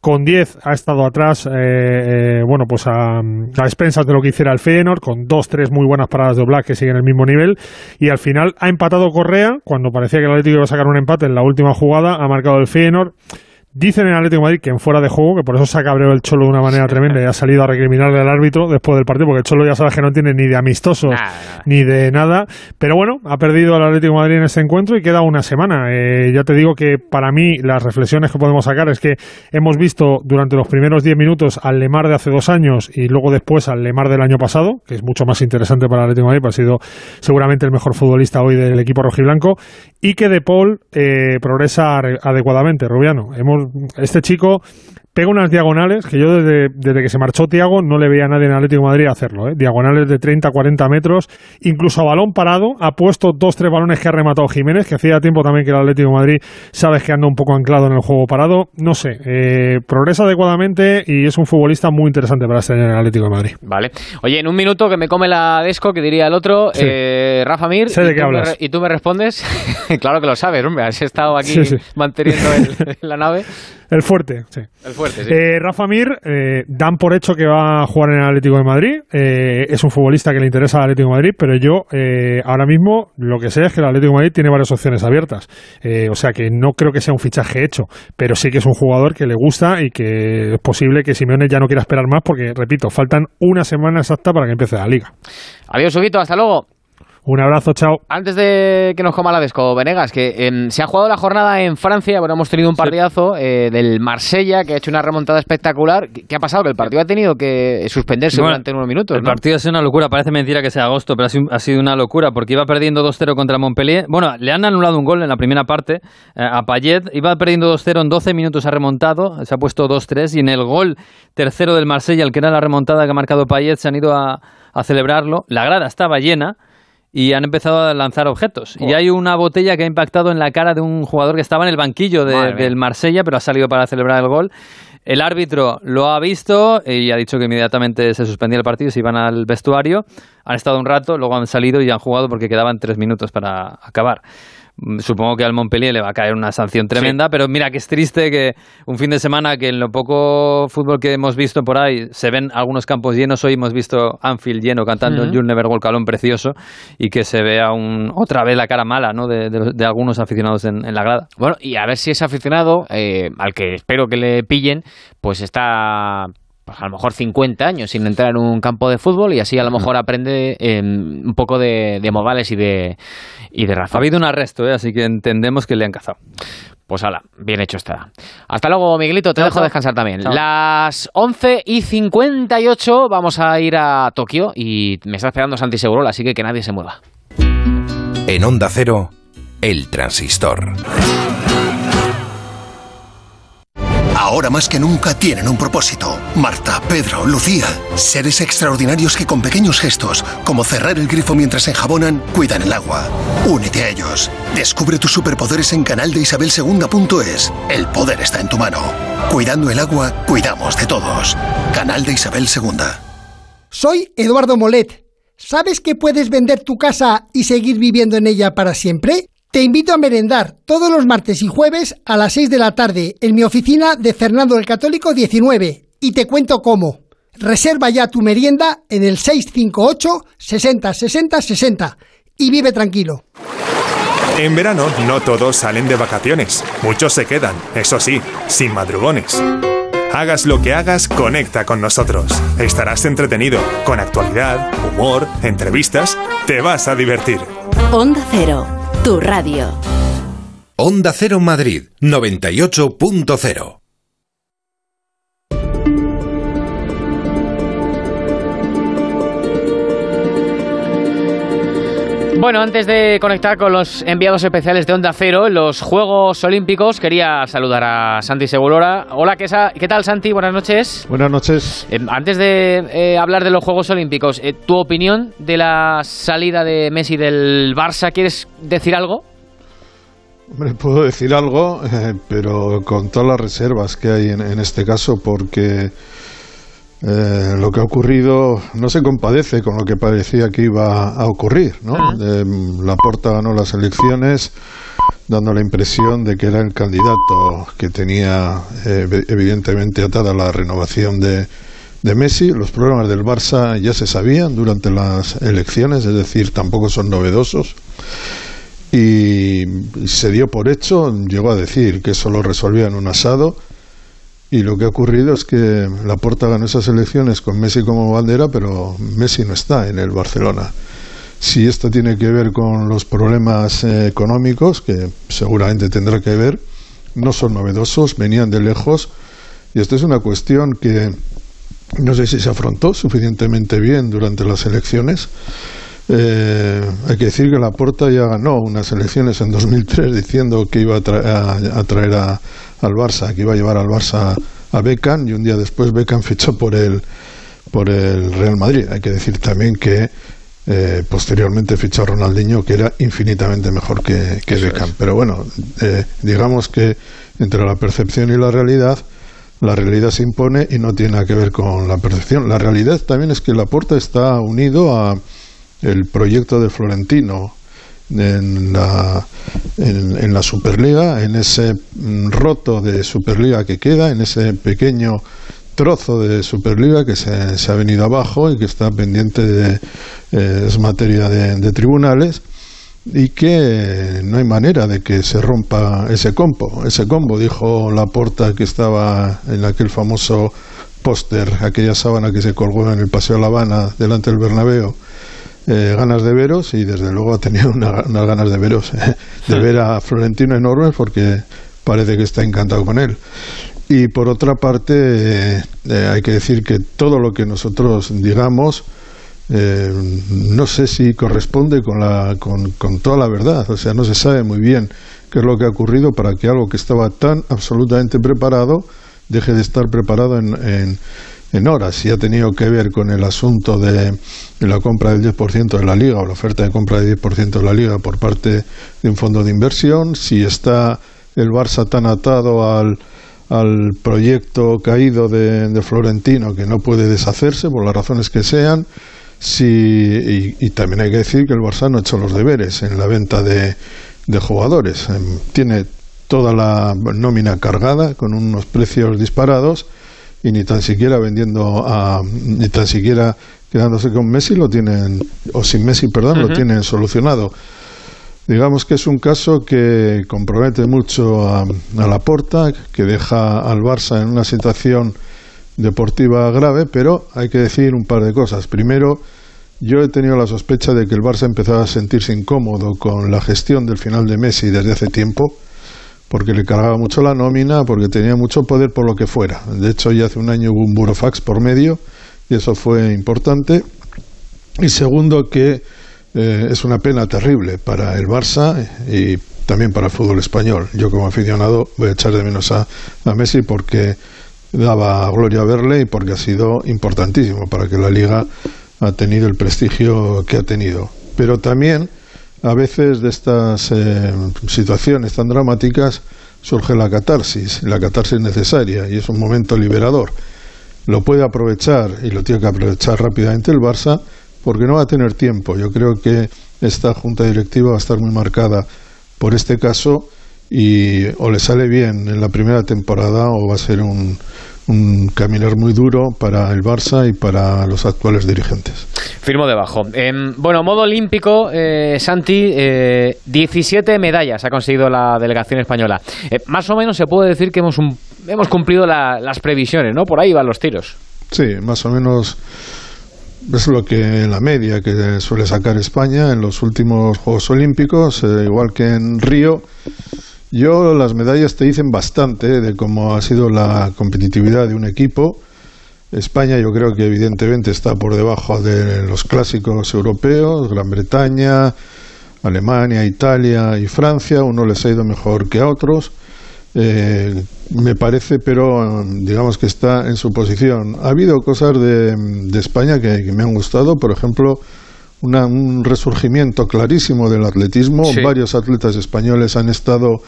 Con 10 ha estado atrás, eh, bueno, pues a, expensas de lo que hiciera el Feyenoord, con dos, tres muy buenas paradas de Black que siguen el mismo nivel. Y al final ha empatado Correa, cuando parecía que el Atlético iba a sacar un empate en la última jugada, ha marcado el Feyenoord. Dicen en Atlético de Madrid que en fuera de juego, que por eso se ha cabreado el Cholo de una manera tremenda y ha salido a recriminarle al árbitro después del partido, porque el Cholo ya sabes que no tiene ni de amistosos ni de nada. Pero bueno, ha perdido el Atlético de Madrid en este encuentro y queda una semana. Eh, ya te digo que para mí las reflexiones que podemos sacar es que hemos visto durante los primeros 10 minutos al Lemar de hace dos años y luego después al Lemar del año pasado, que es mucho más interesante para el Atlético de Madrid, ha sido seguramente el mejor futbolista hoy del equipo rojiblanco, y que De Paul eh, progresa adecuadamente, Rubiano. Hemos, este chico pega unas diagonales que yo desde, desde que se marchó Tiago no le veía a nadie en Atlético de Madrid hacerlo. ¿eh? Diagonales de 30, 40 metros, incluso a balón parado. Ha puesto dos, tres balones que ha rematado Jiménez, que hacía tiempo también que el Atlético de Madrid sabes que anda un poco anclado en el juego parado. No sé, eh, progresa adecuadamente y es un futbolista muy interesante para este año en el Atlético de Madrid. Vale. Oye, en un minuto que me come la desco, que diría el otro, Sí. eh, Rafa Mir. Sé de y qué me hablas. y tú me respondes. (laughs) claro que lo sabes, hombre. Has estado aquí Sí, sí. manteniendo el- (laughs) la nave. El fuerte, sí. El fuerte, sí. Eh, Rafa Mir, eh, dan por hecho que va a jugar en el Atlético de Madrid. Eh, es un futbolista que le interesa al Atlético de Madrid, pero yo eh, ahora mismo lo que sé es que el Atlético de Madrid tiene varias opciones abiertas. Eh, o sea que no creo que sea un fichaje hecho, pero sí que es un jugador que le gusta y que es posible que Simeone ya no quiera esperar más porque, repito, faltan una semana exacta para que empiece la liga. Adiós, Huguito. Hasta luego. Un abrazo, chao. Antes de que nos coma la desco, Venegas, que em, se ha jugado la jornada en Francia, bueno, hemos tenido un partidazo eh, del Marsella que ha hecho una remontada espectacular. ¿Qué, qué ha pasado? Que el partido ha tenido que suspenderse Bueno, durante unos minutos, El ¿no? partido ha sido una locura, parece mentira que sea agosto, pero ha sido, ha sido una locura porque iba perdiendo 2-0 contra Montpellier. Bueno, le han anulado un gol en la primera parte eh, a Payet, iba perdiendo 2-0 en 12 minutos, ha remontado, se ha puesto 2-3 y en el gol tercero del Marsella, el que era la remontada que ha marcado Payet, se han ido a, a celebrarlo. La grada estaba llena y han empezado a lanzar objetos. Y hay una botella que ha impactado en la cara de un jugador que estaba en el banquillo de- del Marsella, pero ha salido para celebrar el gol. El árbitro lo ha visto y ha dicho que inmediatamente se suspendía el partido se iban al vestuario. Han estado un rato, luego han salido y han jugado porque quedaban tres minutos para acabar. Supongo que al Montpellier le va a caer una sanción tremenda, pero mira que es triste que un fin de semana que en lo poco fútbol que hemos visto por ahí se ven algunos campos llenos. Hoy hemos visto Anfield lleno cantando el You'll Never Walk Alone precioso y que se vea un, otra vez la cara mala ¿no? de, de los- de algunos aficionados en, en la grada. Bueno, y a ver si ese aficionado, eh, al que espero que le pillen, pues está pues a lo mejor 50 años sin entrar en un campo de fútbol y así a lo mejor aprende eh, un poco de, de modales y de, y de razón. Ha habido un arresto, ¿eh? así que entendemos que le han cazado. Pues hala, bien hecho está. Hasta luego, Miguelito, te Chao, dejo descansar también. Chao. Las 11 y 58 vamos a ir a Tokio y me está esperando Santi Segurola, así que que nadie se mueva. En Onda Cero, el transistor. Ahora más que nunca tienen un propósito. Marta, Pedro, Lucía. Seres extraordinarios que con pequeños gestos, como cerrar el grifo mientras enjabonan, cuidan el agua. Únete a ellos. Descubre tus superpoderes en canal de Isabel El poder está en tu mano. Cuidando el agua, cuidamos de todos. Canal de Isabel II. Soy Eduardo Molet. ¿Sabes que puedes vender tu casa y seguir viviendo en ella para siempre? Te invito a merendar todos los martes y jueves a las 6 de la tarde en mi oficina de Fernando el Católico 19 y te cuento cómo. Reserva ya tu merienda en el 658 60 60 60 y vive tranquilo. En verano no todos salen de vacaciones, muchos se quedan, eso sí, sin madrugones. Hagas lo que hagas, conecta con nosotros. Estarás entretenido, con actualidad, humor, entrevistas, te vas a divertir. Onda Cero, tu radio. Onda Cero Madrid, 98.0. Bueno, antes de conectar con los enviados especiales de Onda Cero en los Juegos Olímpicos, quería saludar a Santi Segurora. Hola, ¿qué, tal Santi? Buenas noches. Buenas noches. Eh, antes de eh, hablar de los Juegos Olímpicos, eh, ¿tu opinión de la salida de Messi del Barça? ¿Quieres decir algo? Hombre, puedo decir algo, (laughs) eh, pero con todas las reservas que hay en, en este caso, porque eh, lo que ha ocurrido no se compadece con lo que parecía que iba a ocurrir. ¿no? Eh, Laporta ganó las elecciones dando la impresión de que era el candidato que tenía eh, ev- evidentemente atada la renovación de, de Messi. Los problemas del Barça ya se sabían durante las elecciones, es decir, tampoco son novedosos y se dio por hecho, llegó a decir que eso lo resolvía en un asado y lo que ha ocurrido es que Laporta ganó esas elecciones con Messi como bandera, pero Messi no está en el Barcelona. Si esto tiene que ver con los problemas eh, económicos, que seguramente tendrá que ver, no son novedosos, venían de lejos y esto es una cuestión que no sé si se afrontó suficientemente bien durante las elecciones. Eh, hay que decir que Laporta ya ganó unas elecciones en 2003 diciendo que iba a, tra- a- a traer a- al Barça, que iba a llevar al Barça a Beckham y un día después Beckham fichó por el, por el Real Madrid. Hay que decir también que eh, posteriormente fichó a Ronaldinho, que era infinitamente mejor que, que Beckham. Pero bueno, eh, digamos que entre la percepción y la realidad, la realidad se impone y no tiene nada que ver con la percepción. La realidad también es que Laporta está unido a el proyecto de Florentino en la, en, la Superliga, en ese mm, roto de Superliga que queda, en ese pequeño trozo de Superliga que se, se ha venido abajo y que está pendiente de eh, es materia de, tribunales y que no hay manera de que se rompa ese combo. Ese combo, dijo Laporta que estaba en aquel famoso póster, aquella sábana que se colgó en el Paseo de La Habana delante del Bernabéu, eh, ganas de veros y desde luego (laughs) ha tenido una- unas ganas de veros, eh, de ver a Florentino enormes porque parece que está encantado con él. Y por otra parte, eh, eh, hay que decir que todo lo que nosotros digamos, eh, no sé si corresponde con, la, con, con toda la verdad. O sea, no se sabe muy bien qué es lo que ha ocurrido para que algo que estaba tan absolutamente preparado deje de estar preparado en, en, en horas. Si ha tenido que ver con el asunto de, la compra del 10% de la liga o la oferta de compra del 10% de la liga por parte de un fondo de inversión, si está el Barça tan atado al, proyecto caído de, de Florentino que no puede deshacerse por las razones que sean. Y, y también hay que decir que el Barça no ha hecho los deberes en la venta de, de jugadores. Em, Tiene toda la nómina cargada con unos precios disparados y ni tan siquiera vendiendo a ni tan siquiera quedándose con Messi lo tienen o sin Messi perdón lo tienen solucionado. Digamos que es un caso que compromete mucho a, a la porta que deja al Barça en una situación deportiva grave, pero hay que decir un par de cosas. Primero, yo he tenido la sospecha de que el Barça empezaba a sentirse incómodo con la gestión del final de Messi desde hace tiempo, porque le cargaba mucho la nómina, porque tenía mucho poder por lo que fuera. De hecho, ya hace un año hubo un burofax por medio y eso fue importante. Y segundo, que eh, es una pena terrible para el Barça y también para el fútbol español. Yo como aficionado voy a echar de menos a, a Messi porque daba gloria verle y porque ha sido importantísimo para que la liga ha tenido el prestigio que ha tenido. Pero también a veces de estas eh, situaciones tan dramáticas surge la catarsis, la catarsis necesaria y es un momento liberador. Lo puede aprovechar y lo tiene que aprovechar rápidamente el Barça porque no va a tener tiempo. Yo creo que esta junta directiva va a estar muy marcada por este caso y o le sale bien en la primera temporada o va a ser un, un caminar muy duro para el Barça y para los actuales dirigentes. Firmo debajo. bueno, modo olímpico, eh, Santi, 17 eh, medallas ha conseguido la delegación española. Eh, más o menos se puede decir que hemos, hemos cumplido las previsiones, ¿no? Por ahí van los tiros. Sí, más o menos es lo que la media que suele sacar España en los últimos Juegos Olímpicos, igual que en Río yo las medallas te dicen bastante de cómo ha sido la competitividad de un equipo. España yo creo que evidentemente está por debajo de los clásicos europeos, Gran Bretaña, Alemania, Italia y Francia. Uno les ha ido mejor que a otros. Eh, me parece, pero digamos que está en su posición. Ha habido cosas de, España que, me han gustado, por ejemplo, un resurgimiento clarísimo del atletismo. Varios atletas españoles han estado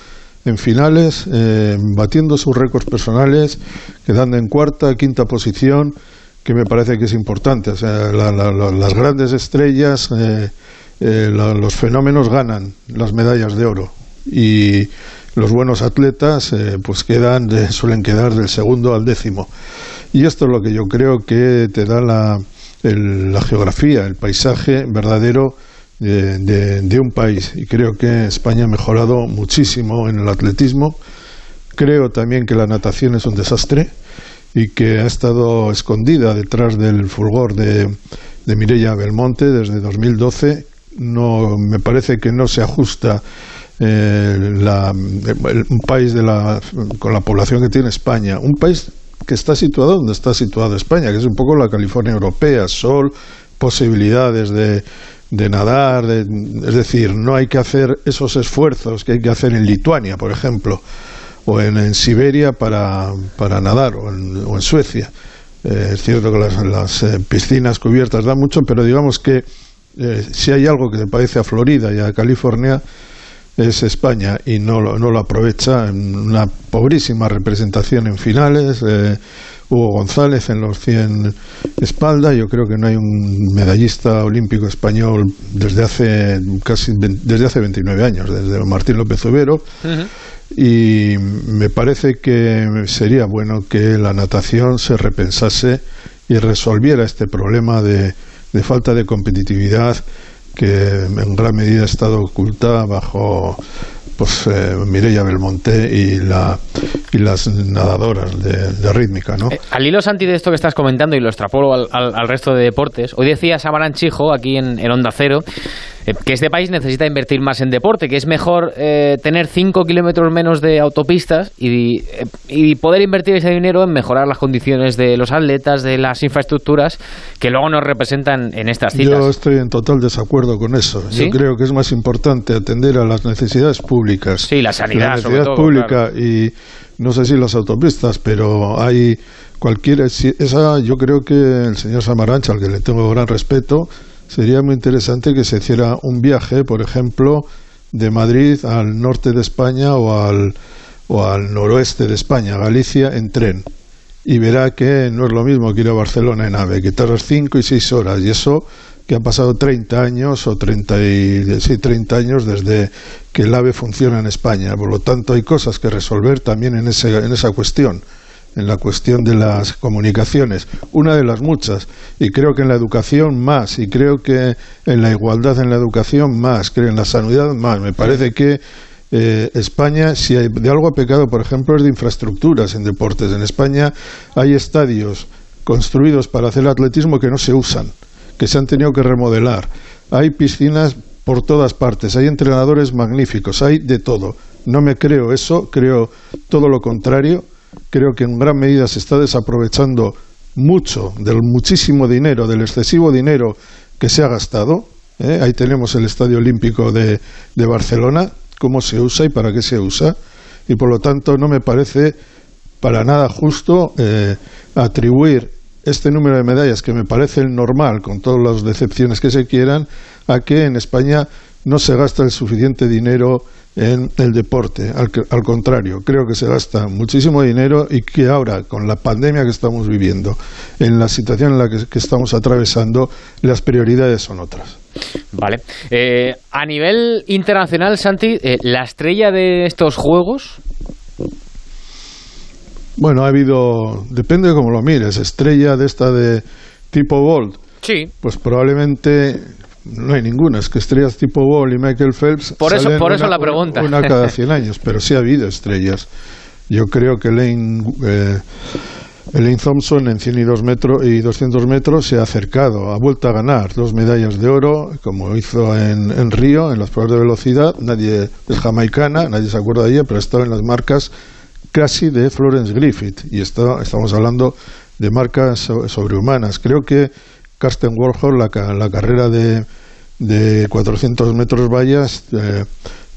en finales, eh, batiendo sus récords personales, quedando en cuarta, quinta posición, que me parece que es importante. O sea, las grandes estrellas, eh, eh, los fenómenos ganan las medallas de oro y los buenos atletas pues quedan suelen quedar del segundo al décimo. Y esto es lo que yo creo que te da la la geografía, el paisaje verdadero de, un país. Y creo que España ha mejorado muchísimo en el atletismo. Creo también que la natación es un desastre y que ha estado escondida detrás del fulgor de, de Belmonte desde 2012. No, me parece que no se ajusta eh, un país de la, con la población que tiene España, un país que está situado donde está situada España, que es un poco la California europea, sol, posibilidades de, de nadar, es decir, no hay que hacer esos esfuerzos que hay que hacer en Lituania, por ejemplo, o en, Siberia para, para, nadar, o en, Suecia. Eh, es cierto que las, eh, piscinas cubiertas dan mucho, pero digamos que eh, si hay algo que se parece a Florida y a California, es España y no lo, no lo aprovecha en una pobrísima representación en finales. Eh, Hugo González en los 100 espalda. Yo creo que no hay un medallista olímpico español desde hace casi desde hace 29 años, desde Martín López Overo. Y me parece que sería bueno que la natación se repensase y resolviera este problema de, de falta de competitividad que en gran medida ha estado oculta bajo pues eh, Mireia Belmonte y, la, y las nadadoras de, rítmica, ¿no? Eh, al hilo, Santi, de esto que estás comentando y lo extrapolo al, al, resto de deportes, hoy decía Samaran Chijo, aquí en, en Onda Cero, eh, que este país necesita invertir más en deporte, que es mejor eh, tener 5 kilómetros menos de autopistas y, y, poder invertir ese dinero en mejorar las condiciones de los atletas, de las infraestructuras, que luego nos representan en estas citas. Yo estoy en total desacuerdo con eso. Yo creo que es más importante atender a las necesidades públicas. Sí, la sanidad, la necesidad pública y no sé si las autopistas, pero hay cualquier esa yo creo que el señor Samarancha, al que le tengo gran respeto, sería muy interesante que se hiciera un viaje, por ejemplo, de Madrid al norte de España o al, o al noroeste de España, Galicia, en tren. Y verá que no es lo mismo que ir a Barcelona en AVE, que tardas cinco y seis horas. Y eso que han pasado 30 años o 30, y, sí, 30 años desde que el AVE funciona en España. Por lo tanto, hay cosas que resolver también en, ese, en esa cuestión en la cuestión de las comunicaciones, una de las muchas, y creo que en la educación más, y creo que en la igualdad en la educación más, creo en la sanidad más. Me parece que eh, España, si hay- de algo ha pecado, por ejemplo, es de infraestructuras en deportes. En España hay estadios construidos para hacer atletismo que no se usan, que se han tenido que remodelar. Hay piscinas por todas partes, hay entrenadores magníficos, hay de todo. No me creo eso, creo todo lo contrario. Creo que en gran medida se está desaprovechando mucho del muchísimo dinero, del excesivo dinero que se ha gastado. ¿eh? Ahí tenemos el Estadio Olímpico de, de Barcelona, cómo se usa y para qué se usa. Y por lo tanto no me parece para nada justo eh, atribuir este número de medallas, que me parece el normal, con todas las decepciones que se quieran, a que en España no se gasta el suficiente dinero en el deporte. Al, al contrario, creo que se gasta muchísimo dinero y que ahora, con la pandemia que estamos viviendo, en la situación en la que, que estamos atravesando, las prioridades son otras. Vale. Eh, a nivel internacional, Santi, eh, la estrella de estos juegos. Bueno, ha habido, depende de cómo lo mires, estrella de esta de tipo Bolt. Sí. Pues probablemente no hay ninguna. Es que estrellas tipo Bolt y Michael Phelps. Por eso- por eso una- la pregunta. Una cada (laughs) 100 años, pero sí ha habido estrellas. Yo creo que Lane, eh, Elaine Thompson en 100 y, 2 metros, y 200 metros se ha acercado, ha vuelto a ganar dos medallas de oro, como hizo en, en Río, en las pruebas de velocidad. Nadie es jamaicana, nadie se acuerda de ella, pero ha estado en las marcas casi de Florence Griffith. Y está- estamos hablando de marcas so- sobrehumanas. Creo que Karsten Warhol, la, la carrera de, de 400 metros vallas, eh,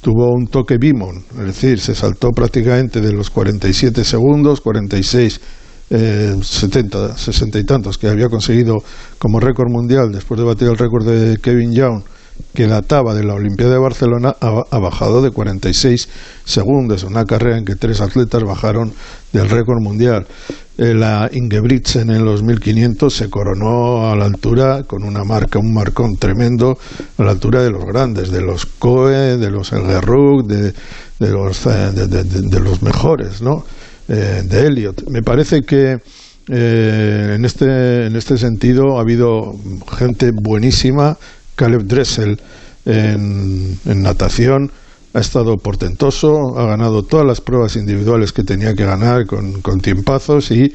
tuvo un toque Bimon, es decir, se saltó prácticamente de los 47 segundos, 46, eh, 70, 60 y tantos que había conseguido como récord mundial después de batir el récord de Kevin Young que databa de la Olimpiada de Barcelona ha, bajado de 46 segundos, una carrera en que tres atletas bajaron del récord mundial. Eh, la Ingebrigtsen en los 1500 se coronó a la altura con una marca, un marcón tremendo a la altura de los grandes, de los Coe, de los Elgerrug, de, de los eh, de, de- los mejores, ¿no? Eh, de Elliot. Me parece que en este en este sentido ha habido gente buenísima. Caleb Dressel en, en natación ha estado portentoso, ha ganado todas las pruebas individuales que tenía que ganar con, con tiempazos y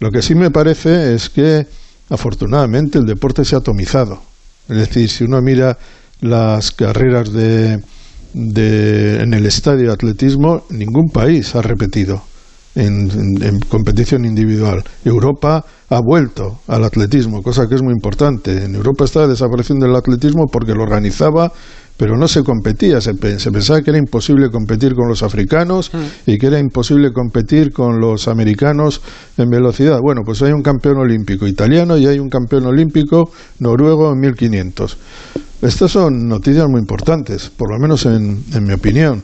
lo que sí me parece es que afortunadamente el deporte se ha atomizado. Es decir, si uno mira las carreras de, de- en el estadio de atletismo, ningún país ha repetido en, en- en competición individual. Europa ha vuelto al atletismo, cosa que es muy importante. En Europa estaba desapareciendo el atletismo porque lo organizaba, pero no se competía. Se, pe- se pensaba que era imposible competir con los africanos y que era imposible competir con los americanos en velocidad. Bueno, pues hay un campeón olímpico italiano y hay un campeón olímpico noruego en 1500. Estas son noticias muy importantes, por lo menos en, en mi opinión.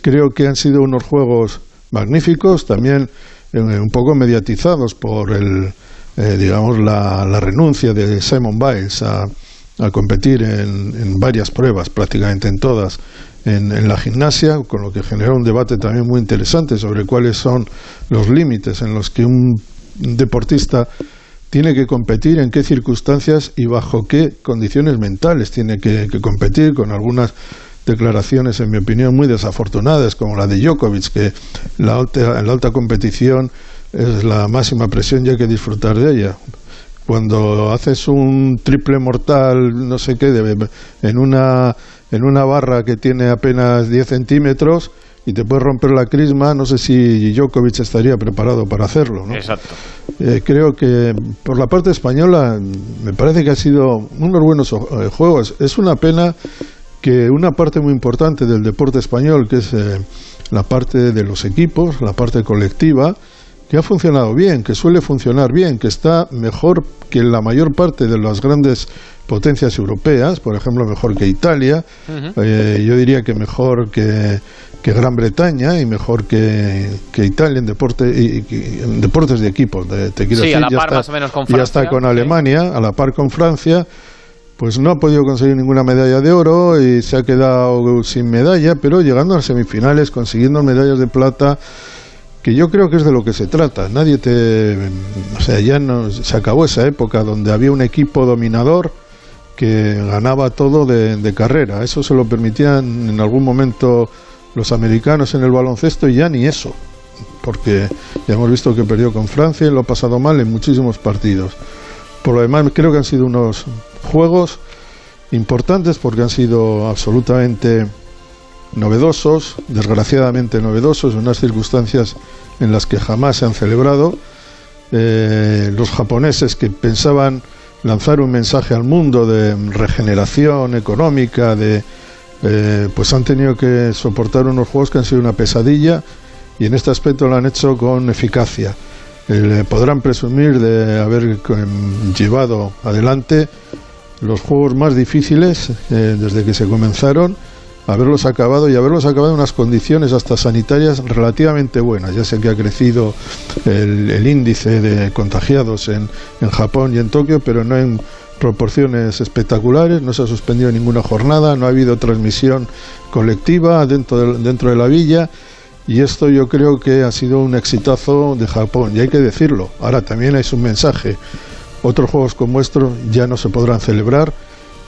Creo que han sido unos juegos magníficos, también eh, un poco mediatizados por el, eh, digamos, la, la renuncia de Simon Biles a, a competir en, en varias pruebas, prácticamente en todas, en, la gimnasia, con lo que generó un debate también muy interesante sobre cuáles son los límites en los que un deportista tiene que competir, en qué circunstancias y bajo qué condiciones mentales tiene que competir, con algunas declaraciones, en mi opinión, muy desafortunadas, como la de Djokovic, que la alta, en la alta competición es la máxima presión y hay que disfrutar de ella. Cuando haces un triple mortal, no sé qué, de- en, una, en una barra que tiene apenas 10 centímetros y te puedes romper la crisma, no sé si Djokovic estaría preparado para hacerlo. ¿no? Exacto. Eh, creo que por la parte española me parece que ha sido unos buenos eh, juegos. Es una pena que una parte muy importante del deporte español, que es eh, la parte de los equipos, la parte colectiva, que ha funcionado bien, que suele funcionar bien, que está mejor que la mayor parte de las grandes potencias europeas, por ejemplo, mejor que Italia, eh, yo diría que mejor que, que Gran Bretaña y mejor que, que Italia en, deporte, y, y en deportes de equipos. de- te quiero Sí, decir, a la ya par está- más o menos con Ya está Francia, con sí. Alemania, a la par con Francia, pues no ha podido conseguir ninguna medalla de oro y se ha quedado sin medalla, pero llegando a las semifinales, consiguiendo medallas de plata, que yo creo que es de lo que se trata. Nadie te. O sea, ya no, se acabó esa época donde había un equipo dominador que ganaba todo de, de carrera. Eso se lo permitían en algún momento los americanos en el baloncesto y ya ni eso, porque ya hemos visto que perdió con Francia y lo ha pasado mal en muchísimos partidos. Por lo demás, creo que han sido unos juegos importantes porque han sido absolutamente novedosos, desgraciadamente novedosos, en unas circunstancias en las que jamás se han celebrado. Eh, los japoneses que pensaban lanzar un mensaje al mundo de regeneración económica, de eh, pues han tenido que soportar unos juegos que han sido una pesadilla y en este aspecto lo han hecho con eficacia. Eh, podrán presumir de haber llevado adelante los juegos más difíciles desde que se comenzaron haberlos acabado y haberlos acabado en unas condiciones hasta sanitarias relativamente buenas. Ya sé que ha crecido el, índice de contagiados en, en, Japón y en Tokio, pero no en proporciones espectaculares, no se ha suspendido ninguna jornada, no ha habido transmisión colectiva dentro de, dentro de la villa. Y esto yo creo que ha sido un exitazo de Japón, y hay que decirlo. Ahora también hay un mensaje. Otros juegos como estos ya no se podrán celebrar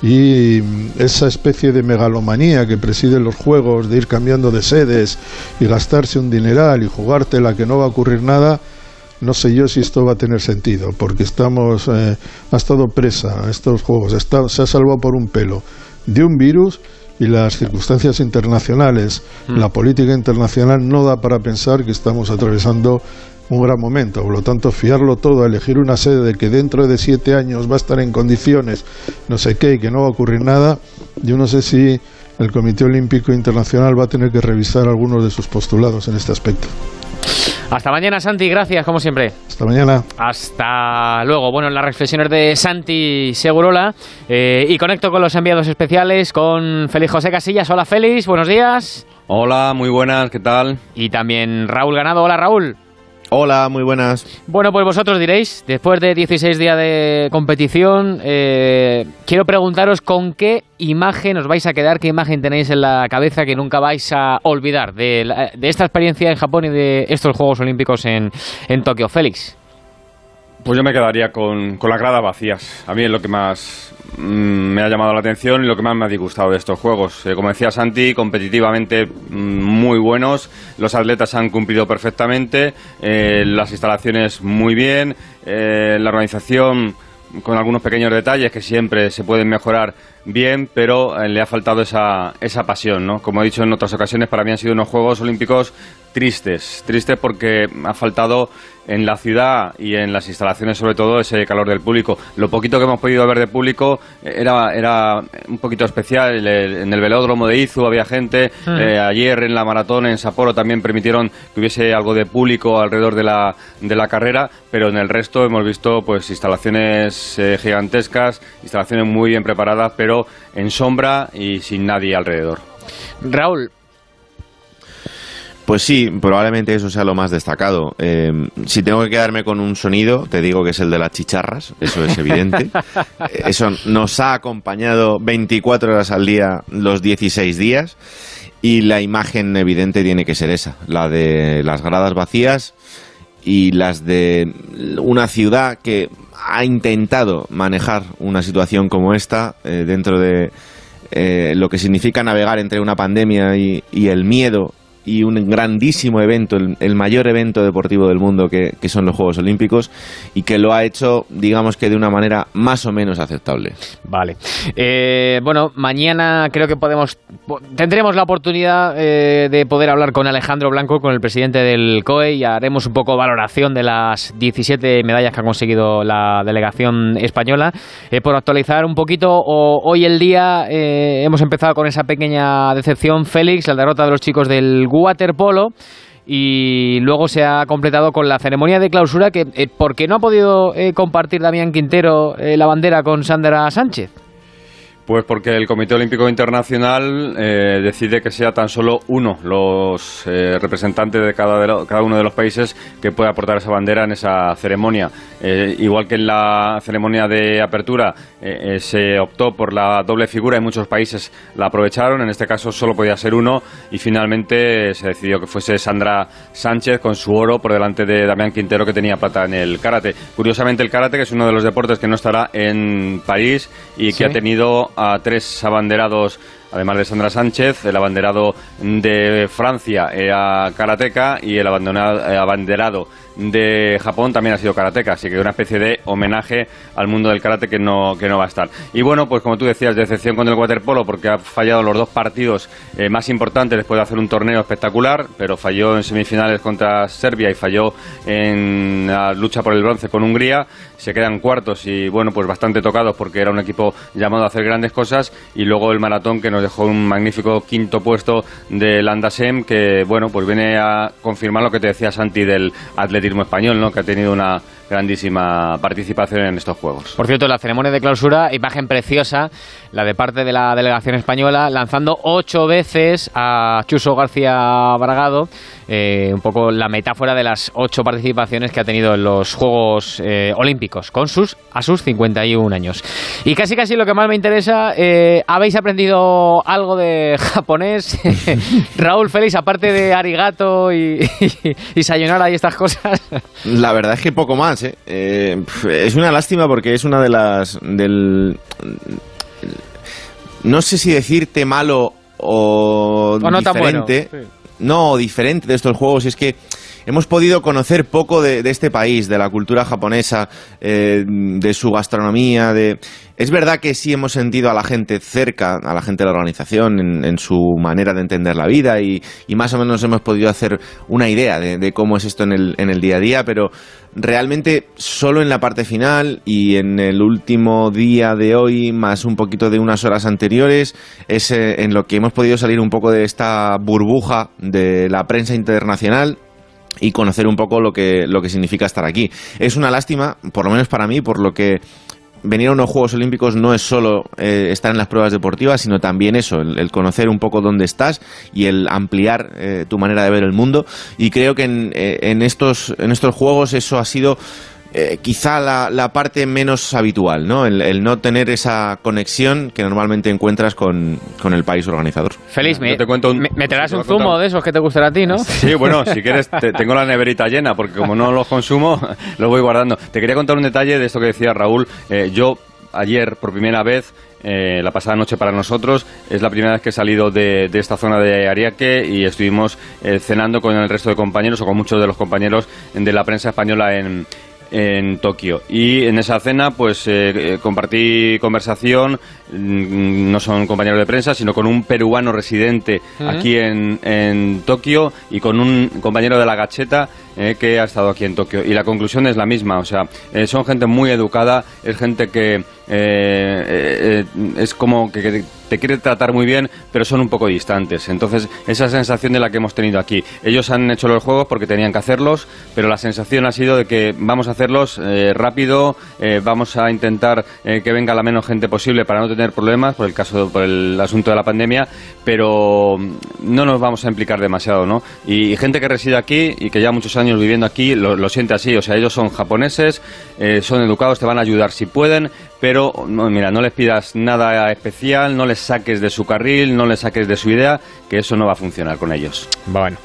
y esa especie de megalomanía que preside los juegos de ir cambiando de sedes y gastarse un dineral y jugártela que no va a ocurrir nada, no sé yo si esto va a tener sentido, porque estamos, eh, ha estado presa estos juegos, se ha salvado por un pelo de un virus y las circunstancias internacionales, mm. la política internacional no da para pensar que estamos atravesando un gran momento. Por lo tanto, fiarlo todo, elegir una sede de que dentro de siete años va a estar en condiciones, no sé qué, y que no va a ocurrir nada, yo no sé si el Comité Olímpico Internacional va a tener que revisar algunos de sus postulados en este aspecto. Hasta mañana, Santi. Gracias, como siempre. Hasta mañana. Hasta luego. Bueno, las reflexiones de Santi Segurola. Eh, y conecto con los enviados especiales, con Félix José Casillas. Hola, Félix. Buenos días. Hola, muy buenas. ¿Qué tal? Y también Raúl Ganado. Hola, Raúl. Hola, muy buenas. Bueno, pues vosotros diréis, después de 16 días de competición, eh, quiero preguntaros con qué imagen os vais a quedar, qué imagen tenéis en la cabeza que nunca vais a olvidar de, esta experiencia en Japón y de estos Juegos Olímpicos en, en Tokio. Félix. Pues yo me quedaría con, con las gradas vacías. A mí es lo que más mm, me ha llamado la atención y lo que más me ha disgustado de estos juegos. Eh, como decía Santi, competitivamente mm, muy buenos. Los atletas han cumplido perfectamente. Eh, las instalaciones muy bien. Eh, la organización con algunos pequeños detalles que siempre se pueden mejorar bien, pero le ha faltado esa, esa pasión, ¿no? Como he dicho en otras ocasiones, para mí han sido unos Juegos Olímpicos tristes. Tristes porque ha faltado en la ciudad y en las instalaciones sobre todo ese calor del público. Lo poquito que hemos podido ver de público era, era un poquito especial. En el velódromo de Izu había gente. Hmm. Eh, ayer en la maratón en Sapporo también permitieron que hubiese algo de público alrededor de la, de la carrera, pero en el resto hemos visto pues instalaciones eh, gigantescas, instalaciones muy bien preparadas, pero en sombra y sin nadie alrededor. Raúl, pues sí, probablemente eso sea lo más destacado. Eh, si tengo que quedarme con un sonido, te digo que es el de las chicharras, eso es evidente. (laughs) eso nos ha acompañado 24 horas al día los 16 días y la imagen evidente tiene que ser esa, la de las gradas vacías y las de una ciudad que ha intentado manejar una situación como esta eh, dentro de eh, lo que significa navegar entre una pandemia y el miedo y un grandísimo evento, el, mayor evento deportivo del mundo que, son los Juegos Olímpicos y que lo ha hecho, digamos que de una manera más o menos aceptable. Vale. Eh, bueno, mañana creo que podemos tendremos la oportunidad eh, de poder hablar con Alejandro Blanco, con el presidente del COE y haremos un poco valoración de las 17 medallas que ha conseguido la delegación española. Eh, por actualizar un poquito, hoy el día hemos empezado con esa pequeña decepción, Félix, la derrota de los chicos del waterpolo y luego se ha completado con la ceremonia de clausura que eh, ¿por qué no ha podido eh, compartir Damián Quintero eh, la bandera con Sandra Sánchez? Pues porque el Comité Olímpico Internacional eh, decide que sea tan solo uno los eh, representantes de cada, de cada, uno de los países que puede aportar esa bandera en esa ceremonia. Eh, igual que en la ceremonia de apertura se optó por la doble figura y muchos países la aprovecharon, en este caso solo podía ser uno y finalmente se decidió que fuese Sandra Sánchez con su oro por delante de Damián Quintero que tenía plata en el karate. Curiosamente el karate que es uno de los deportes que no estará en París y que ha tenido a tres abanderados además de Sandra Sánchez, el abanderado de Francia era karateca y el abanderado de Japón también ha sido karateca, así que una especie de homenaje al mundo del karate que no, que no va a estar. Y bueno, pues como tú decías, decepción con el waterpolo porque ha fallado los dos partidos eh, más importantes después de hacer un torneo espectacular, pero falló en semifinales contra Serbia y falló en la lucha por el bronce con Hungría. Se quedan cuartos y bueno, pues bastante tocados porque era un equipo llamado a hacer grandes cosas y luego el maratón que nos dejó un magnífico quinto puesto del Andasem que bueno, pues viene a confirmar lo que te decía Santi del Atlético español, ¿no? que ha tenido una grandísima participación en estos Juegos. Por cierto, la ceremonia de clausura, imagen preciosa, la de parte de la delegación española, lanzando ocho veces a Chuso García Bragado, eh, un poco la metáfora de las ocho participaciones que ha tenido en los Juegos eh, Olímpicos, con sus a sus 51 años. Y casi casi lo que más me interesa, eh, ¿habéis aprendido algo de (laughs) japonés? (laughs) Raúl Félix, aparte de arigato y, (laughs) y, y sayonara y estas cosas. La verdad es que poco más. ¿Eh? ¿eh? es una lástima porque es una de las. del No sé si decirte malo o, no diferente. No, diferente de estos juegos. Es que hemos podido conocer poco de, este país, de la cultura japonesa, eh, de su gastronomía, de... Es verdad que sí hemos sentido a la gente cerca, a la gente de la organización, en, su manera de entender la vida y, más o menos hemos podido hacer una idea de, cómo es esto en el, en el día a día, pero realmente solo en la parte final y en el último día de hoy, más un poquito de unas horas anteriores, es eh, en lo que hemos podido salir un poco de esta burbuja de la prensa internacional y conocer un poco lo que, lo que significa estar aquí. Es una lástima, por lo menos para mí, por lo que venir a unos Juegos Olímpicos no es solo eh, estar en las pruebas deportivas, sino también eso, el, conocer un poco dónde estás y el ampliar eh, tu manera de ver el mundo. Y creo que en, eh, en, estos, en estos Juegos eso ha sido eh, quizá la, parte menos habitual, ¿no? El, no tener esa conexión que normalmente encuentras con, el país organizador. Feliz, me, te cuento un, me, un zumo de esos que te gustará a ti, ¿no? Sí, bueno, si (laughs) quieres, tengo la neverita llena, porque como no los consumo, (laughs) los voy guardando. Te quería contar un detalle de esto que decía Raúl. Eh, yo ayer, por primera vez, eh, la pasada noche para nosotros. Es la primera vez que he salido de, esta zona de Ariake y estuvimos cenando con el resto de compañeros o con muchos de los compañeros de la prensa española en, en Tokio. Y en esa cena, pues eh, eh, compartí conversación, mm, no son compañeros de prensa, sino con un peruano residente aquí en, en, Tokio y con un compañero de la Gacheta eh, que ha estado aquí en Tokio. Y la conclusión es la misma, o sea, son gente muy educada, es gente que es como que te quiere tratar muy bien, pero son un poco distantes. Entonces, esa sensación de la que hemos tenido aquí. Ellos han hecho los juegos porque tenían que hacerlos, pero la sensación ha sido de que vamos a hacerlos eh, rápido, eh, vamos a intentar eh, que venga la menos gente posible para no tener problemas por el caso, por el asunto de la pandemia, pero no nos vamos a implicar demasiado, ¿no? Y, gente que reside aquí y que ya muchos años viviendo aquí lo, lo siente así, o sea, ellos son japoneses, son educados, te van a ayudar si pueden, pero no, mira, no les pidas nada especial, no les saques de su carril, no les saques de su idea, que eso no va a funcionar con ellos. Bueno,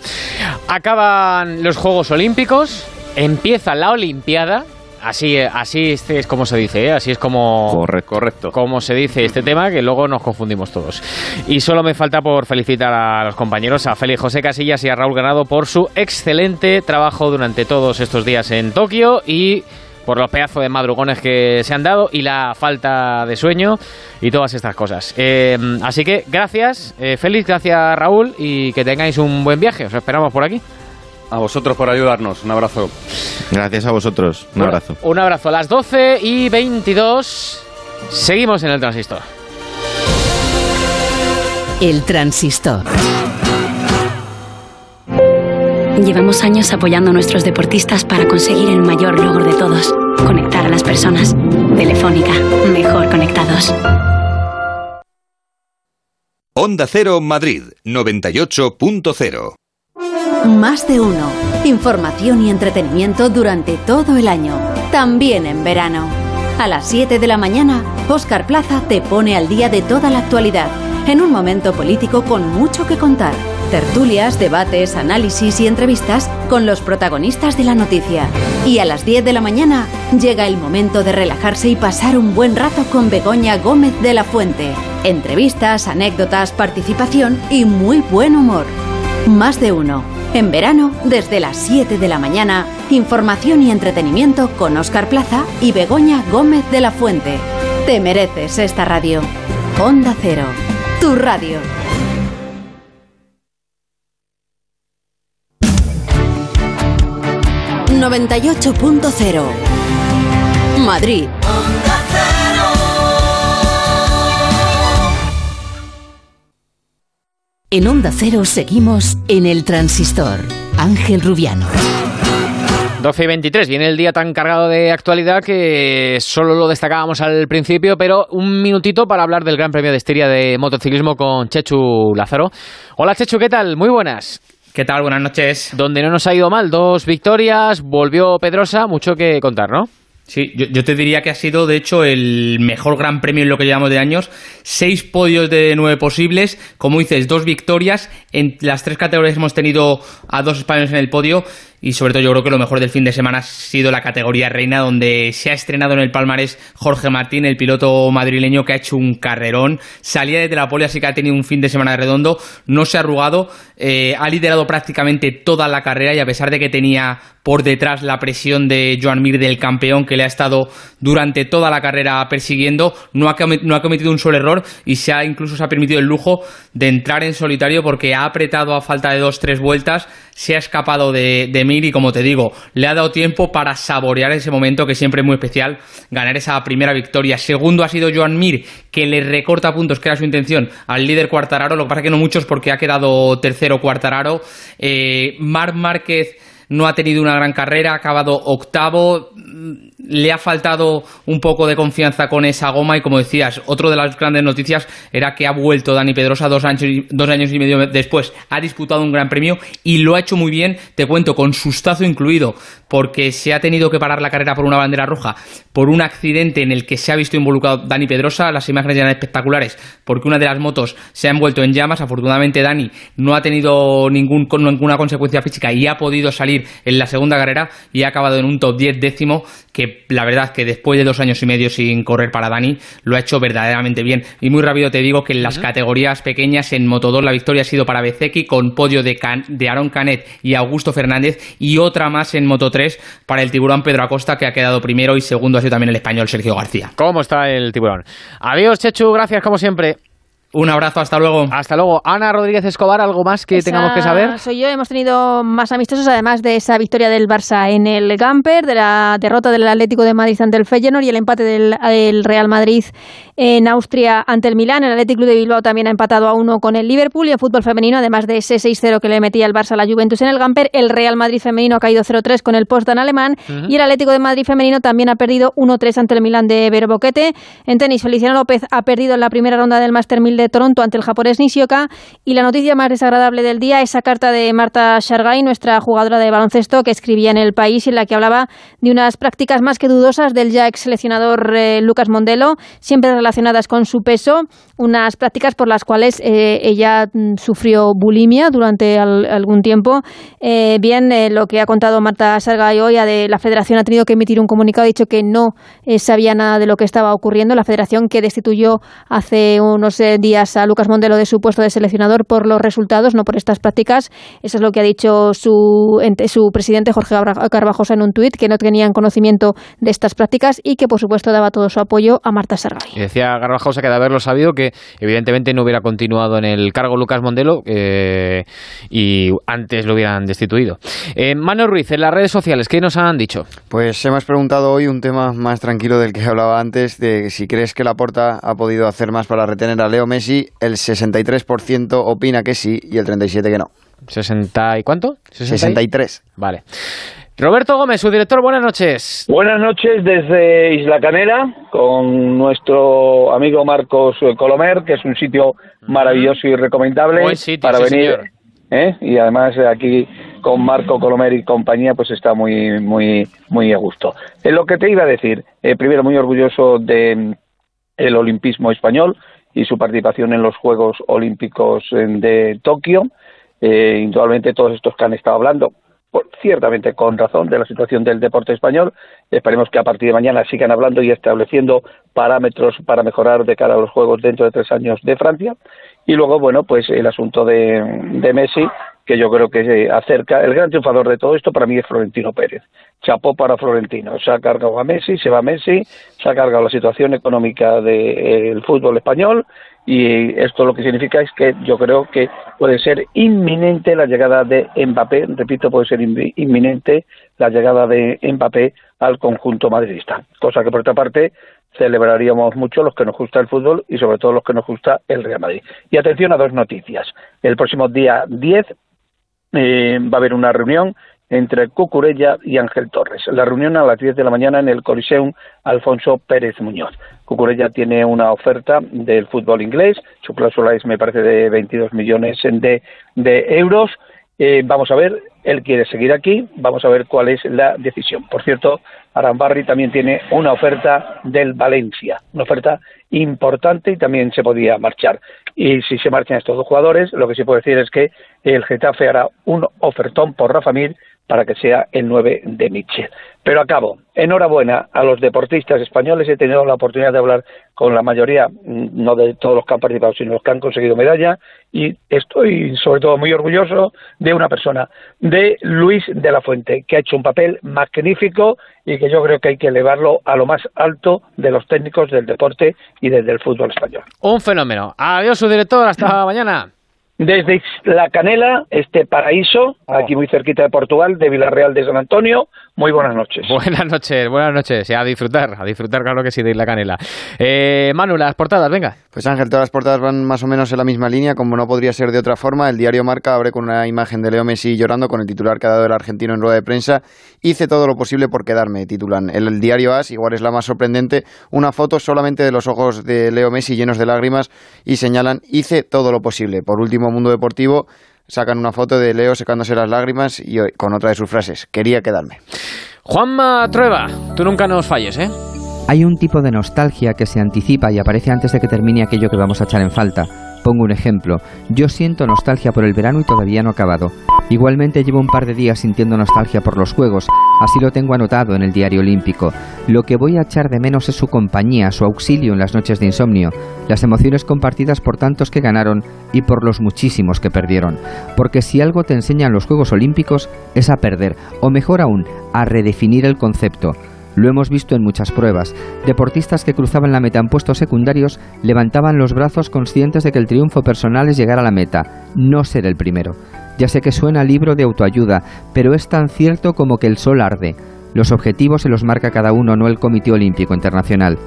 acaban los Juegos Olímpicos, empieza la Olimpiada. Así, así es como se dice, ¿eh? así es como, correcto. como se dice este tema, que luego nos confundimos todos. Y solo me falta por felicitar a los compañeros, a Félix José Casillas y a Raúl Ganado por su excelente trabajo durante todos estos días en Tokio y por los pedazos de madrugones que se han dado y la falta de sueño y todas estas cosas. Eh, así que gracias, eh, Félix, gracias Raúl y que tengáis un buen viaje. Os esperamos por aquí. A vosotros por ayudarnos. Un abrazo. Gracias a vosotros. Un abrazo. Un abrazo. A las 12 y 22 seguimos en el transistor. El transistor. Llevamos años apoyando a nuestros deportistas para conseguir el mayor logro de todos, conectar a las personas. Telefónica, mejor conectados. Onda Cero Madrid, 98.0. Más de uno. Información y entretenimiento durante todo el año, también en verano. A las 7 de la mañana, Oscar Plaza te pone al día de toda la actualidad, en un momento político con mucho que contar Tertulias, debates, análisis y entrevistas con los protagonistas de la noticia. Y a las 10 de la mañana llega el momento de relajarse y pasar un buen rato con Begoña Gómez de la Fuente. Entrevistas, anécdotas, participación y muy buen humor. Más de uno. En verano, desde las 7 de la mañana, información y entretenimiento con Oscar Plaza y Begoña Gómez de la Fuente. Te mereces esta radio. Onda Cero, tu radio. ...98.0... Madrid. En Onda Cero seguimos en el transistor. Ángel Rubiano. 12 y 23, viene el día tan cargado de actualidad que solo lo destacábamos al principio, pero un minutito para hablar del Gran Premio de Estiria de motociclismo con Chechu Lázaro. Hola Chechu, ¿qué tal? Muy buenas. ¿Qué tal? Buenas noches. Donde no nos ha ido mal, dos victorias, volvió Pedrosa, mucho que contar, ¿no? Sí, yo, yo, te diría que ha sido, de hecho, el mejor gran premio en lo que llevamos de años. Seis podios de nueve posibles. Como dices, dos victorias. En las tres categorías hemos tenido a dos españoles en el podio y sobre todo yo creo que lo mejor del fin de semana ha sido la categoría reina donde se ha estrenado en el palmarés Jorge Martín, el piloto madrileño que ha hecho un carrerón, salía desde la poli así que ha tenido un fin de semana redondo, no se ha arrugado, eh, ha liderado prácticamente toda la carrera y a pesar de que tenía por detrás la presión de Joan Mir del campeón que le ha estado durante toda la carrera persiguiendo, no ha, cometido un solo error y se ha incluso se ha permitido el lujo de entrar en solitario porque ha apretado a falta de dos, tres vueltas, se ha escapado de, de Mir y como te digo, le ha dado tiempo para saborear ese momento que siempre es muy especial, ganar esa primera victoria. Segundo ha sido Joan Mir, que le recorta puntos, que era su intención, al líder Cuartararo, lo que pasa que no muchos porque ha quedado tercero Cuartararo. Eh, Marc Márquez no ha tenido una gran carrera, ha acabado octavo, le ha faltado un poco de confianza con esa goma y como decías, otra de las grandes noticias era que ha vuelto Dani Pedrosa dos años, dos años y medio después, ha disputado un gran premio y lo ha hecho muy bien, te cuento, con sustazo incluido, porque se ha tenido que parar la carrera por una bandera roja, por un accidente en el que se ha visto involucrado Dani Pedrosa, las imágenes eran espectaculares, porque una de las motos se ha envuelto en llamas, afortunadamente Dani no ha tenido ningún, ninguna consecuencia física y ha podido salir en la segunda carrera y ha acabado en un top 10 décimo que la verdad que después de dos años y medio sin correr para Dani, lo ha hecho verdaderamente bien. Y muy rápido te digo que en las categorías pequeñas, en Moto2 la victoria ha sido para Bezeki con podio de, Can de Aaron Canet y Augusto Fernández y otra más en Moto3 para el tiburón Pedro Acosta que ha quedado primero y segundo ha sido también el español Sergio García. ¿Cómo está el tiburón? Adiós Chechu, gracias como siempre. Un abrazo, hasta luego. Hasta luego. Ana Rodríguez Escobar, ¿algo más que Esa tengamos que saber? Soy yo, hemos tenido más amistosos, además de esa victoria del Barça en el Gamper, de la derrota del Atlético de Madrid ante el Feyenoord y el empate del, del Real Madrid en Austria ante el Milán. El Atlético de Bilbao también ha empatado a uno con el Liverpool y en fútbol femenino, además de ese 6-0 que le metía el Barça a la Juventus en el Gamper, el Real Madrid femenino ha caído 0-3 con el Potsdam alemán Ujú. y el Atlético de Madrid femenino también ha perdido 1-3 ante el Milán de Vero Boquete. En tenis, Feliciano López ha perdido en la primera ronda del Master 1000 de Toronto ante el japonés Nishioka y la noticia más desagradable del día, esa carta de Marta Shargay, nuestra jugadora de baloncesto que escribía en El País y en la que hablaba de unas prácticas más que dudosas del ya ex seleccionador eh, Lucas Mondelo, siempre relacionadas con su peso, unas prácticas por las cuales eh, ella mm, sufrió bulimia durante al- algún tiempo. Eh, bien, eh, lo que ha contado Marta Shargay hoy, a de la federación ha tenido que emitir un comunicado, ha dicho que no eh, sabía nada de lo que estaba ocurriendo. La federación que destituyó hace unos días a Lucas Mondelo de su puesto de seleccionador por los resultados, no por estas prácticas. Eso es lo que ha dicho su, su presidente Jorge Carvajosa en un tuit, que no tenían conocimiento de estas prácticas y que, por supuesto, daba todo su apoyo a Marta Sargay. Garbajosa que de haberlo sabido que evidentemente no hubiera continuado en el cargo Lucas Mondelo eh, y antes lo hubieran destituido. Eh, Mano Ruiz, en las redes sociales, ¿qué nos han dicho? Pues hemos preguntado hoy un tema más tranquilo del que (laughs) hablaba antes, de si crees que Laporta ha podido hacer más para retener a Leo Messi. El 63% opina que sí y el 37% que no. ¿60 y cuánto? 63. Vale. Roberto Gómez, su director, buenas noches. Buenas noches desde Isla Canela con nuestro amigo Marcos Colomer, que es un sitio maravilloso y recomendable Buen sitio, para sí, venir. señor. ¿eh? Y además aquí con Marco Colomer y compañía, pues está muy, muy, muy a gusto. En lo que te iba a decir, eh, primero muy orgulloso de mm, el olimpismo español y su participación en los Juegos Olímpicos eh, de Tokio. eh, indudablemente todos estos que han estado hablando, ciertamente con razón, de la situación del deporte español. Esperemos que a partir de mañana sigan hablando y estableciendo parámetros para mejorar de cara a los Juegos dentro de tres años de Francia. Y luego, bueno, pues el asunto de, de Messi, que yo creo que acerca. El gran triunfador de todo esto para mí es Florentino Pérez. Chapó para Florentino. Se ha cargado a Messi, se va Messi, se ha cargado la situación económica del fútbol español y esto lo que significa es que yo creo que puede ser inminente la llegada de Mbappé, repito, puede ser inminente la llegada de Mbappé al conjunto madridista, cosa que por otra parte celebraríamos mucho los que nos gusta el fútbol y sobre todo los que nos gusta el Real Madrid. Y atención a dos noticias. El próximo día 10 eh, va a haber una reunión entre Cucurella y Ángel Torres. La reunión a las 10 de la mañana en el Coliseum Alfonso Pérez Muñoz. Cucurella tiene una oferta del fútbol inglés, su cláusula es, me parece, de 22 millones de, euros. Eh, vamos a ver, él quiere seguir aquí, vamos a ver cuál es la decisión. Por cierto, Arambarri también tiene una oferta del Valencia, una oferta importante y también se podía marchar. Y si se marchan estos dos jugadores, lo que sí puedo decir es que el Getafe hará un ofertón por Rafa Mir para que sea el 9 de Mitchell. Pero acabo. Enhorabuena a los deportistas españoles. He tenido la oportunidad de hablar con la mayoría, mm, no de todos los que han participado, sino los que han conseguido medalla. Y estoy, sobre todo, muy orgulloso de una persona, de Luis de la Fuente, que ha hecho un papel magnífico y que yo creo que hay que elevarlo a lo más alto de los técnicos del deporte y desde el fútbol español. Un fenómeno. Adiós, su director. Hasta mañana. Desde La Canela, este paraíso, aquí muy cerquita de Portugal, de Villarreal de San Antonio, muy buenas noches. (laughs) Buenas noches, buenas noches. Y a disfrutar, a disfrutar, claro que sí, de Isla Canela. Eh, Manu, las portadas, venga. Pues Ángel, todas las portadas van más o menos en la misma línea, como no podría ser de otra forma. El diario Marca abre con una imagen de Leo Messi llorando con el titular que ha dado el argentino en rueda de prensa. Hice todo lo posible por quedarme, titulan. El, el diario AS, igual es la más sorprendente, una foto solamente de los ojos de Leo Messi llenos de lágrimas y señalan, hice todo lo posible. Por último, Mundo Deportivo sacan una foto de Leo secándose las lágrimas y con otra de sus frases, quería quedarme. Juanma Trueba, tú nunca nos falles, ¿eh? Hay un tipo de nostalgia que se anticipa y aparece antes de que termine aquello que vamos a echar en falta. Pongo un ejemplo. Yo siento nostalgia por el verano y todavía no ha acabado. Igualmente llevo un par de días sintiendo nostalgia por los Juegos, así lo tengo anotado en el diario olímpico. Lo que voy a echar de menos es su compañía, su auxilio en las noches de insomnio, las emociones compartidas por tantos que ganaron y por los muchísimos que perdieron. Porque si algo te enseñan los Juegos Olímpicos es a perder, o mejor aún, a redefinir el concepto. Lo hemos visto en muchas pruebas. Deportistas que cruzaban la meta en puestos secundarios levantaban los brazos conscientes de que el triunfo personal es llegar a la meta, no ser el primero. Ya sé que suena libro de autoayuda, pero es tan cierto como que el sol arde. Los objetivos se los marca cada uno, no el Comité Olímpico Internacional.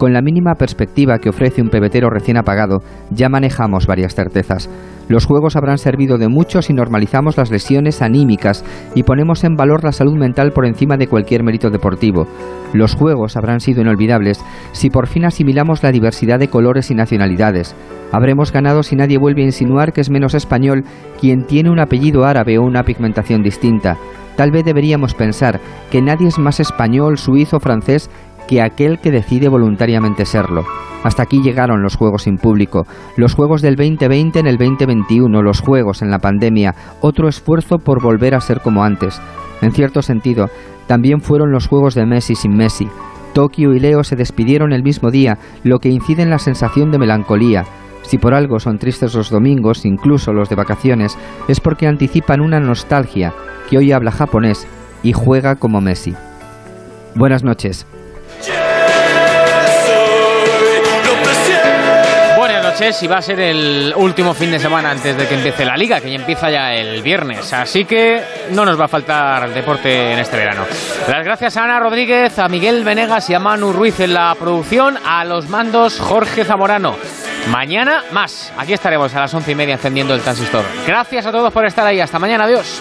Con la mínima perspectiva que ofrece un pebetero recién apagado, ya manejamos varias certezas. Los juegos habrán servido de mucho si normalizamos las lesiones anímicas y ponemos en valor la salud mental por encima de cualquier mérito deportivo. Los juegos habrán sido inolvidables si por fin asimilamos la diversidad de colores y nacionalidades. Habremos ganado si nadie vuelve a insinuar que es menos español quien tiene un apellido árabe o una pigmentación distinta. Tal vez deberíamos pensar que nadie es más español, suizo o francés que aquel que decide voluntariamente serlo. Hasta aquí llegaron los Juegos sin público, los Juegos del 2020 en el 2021, los Juegos en la pandemia, otro esfuerzo por volver a ser como antes. En cierto sentido, también fueron los Juegos de Messi sin Messi. Tokio y Leo se despidieron el mismo día, lo que incide en la sensación de melancolía. Si por algo son tristes los domingos, incluso los de vacaciones, es porque anticipan una nostalgia que hoy habla japonés y juega como Messi. Buenas noches. Noches y va a ser el último fin de semana antes de que empiece la liga, que ya empieza ya el viernes. Así que no nos va a faltar deporte en este verano. Las gracias a Ana Rodríguez, a Miguel Venegas y a Manu Ruiz en la producción, a los mandos Jorge Zamorano. Mañana más. Aquí estaremos a las once y media encendiendo el transistor. Gracias a todos por estar ahí. Hasta mañana. Adiós.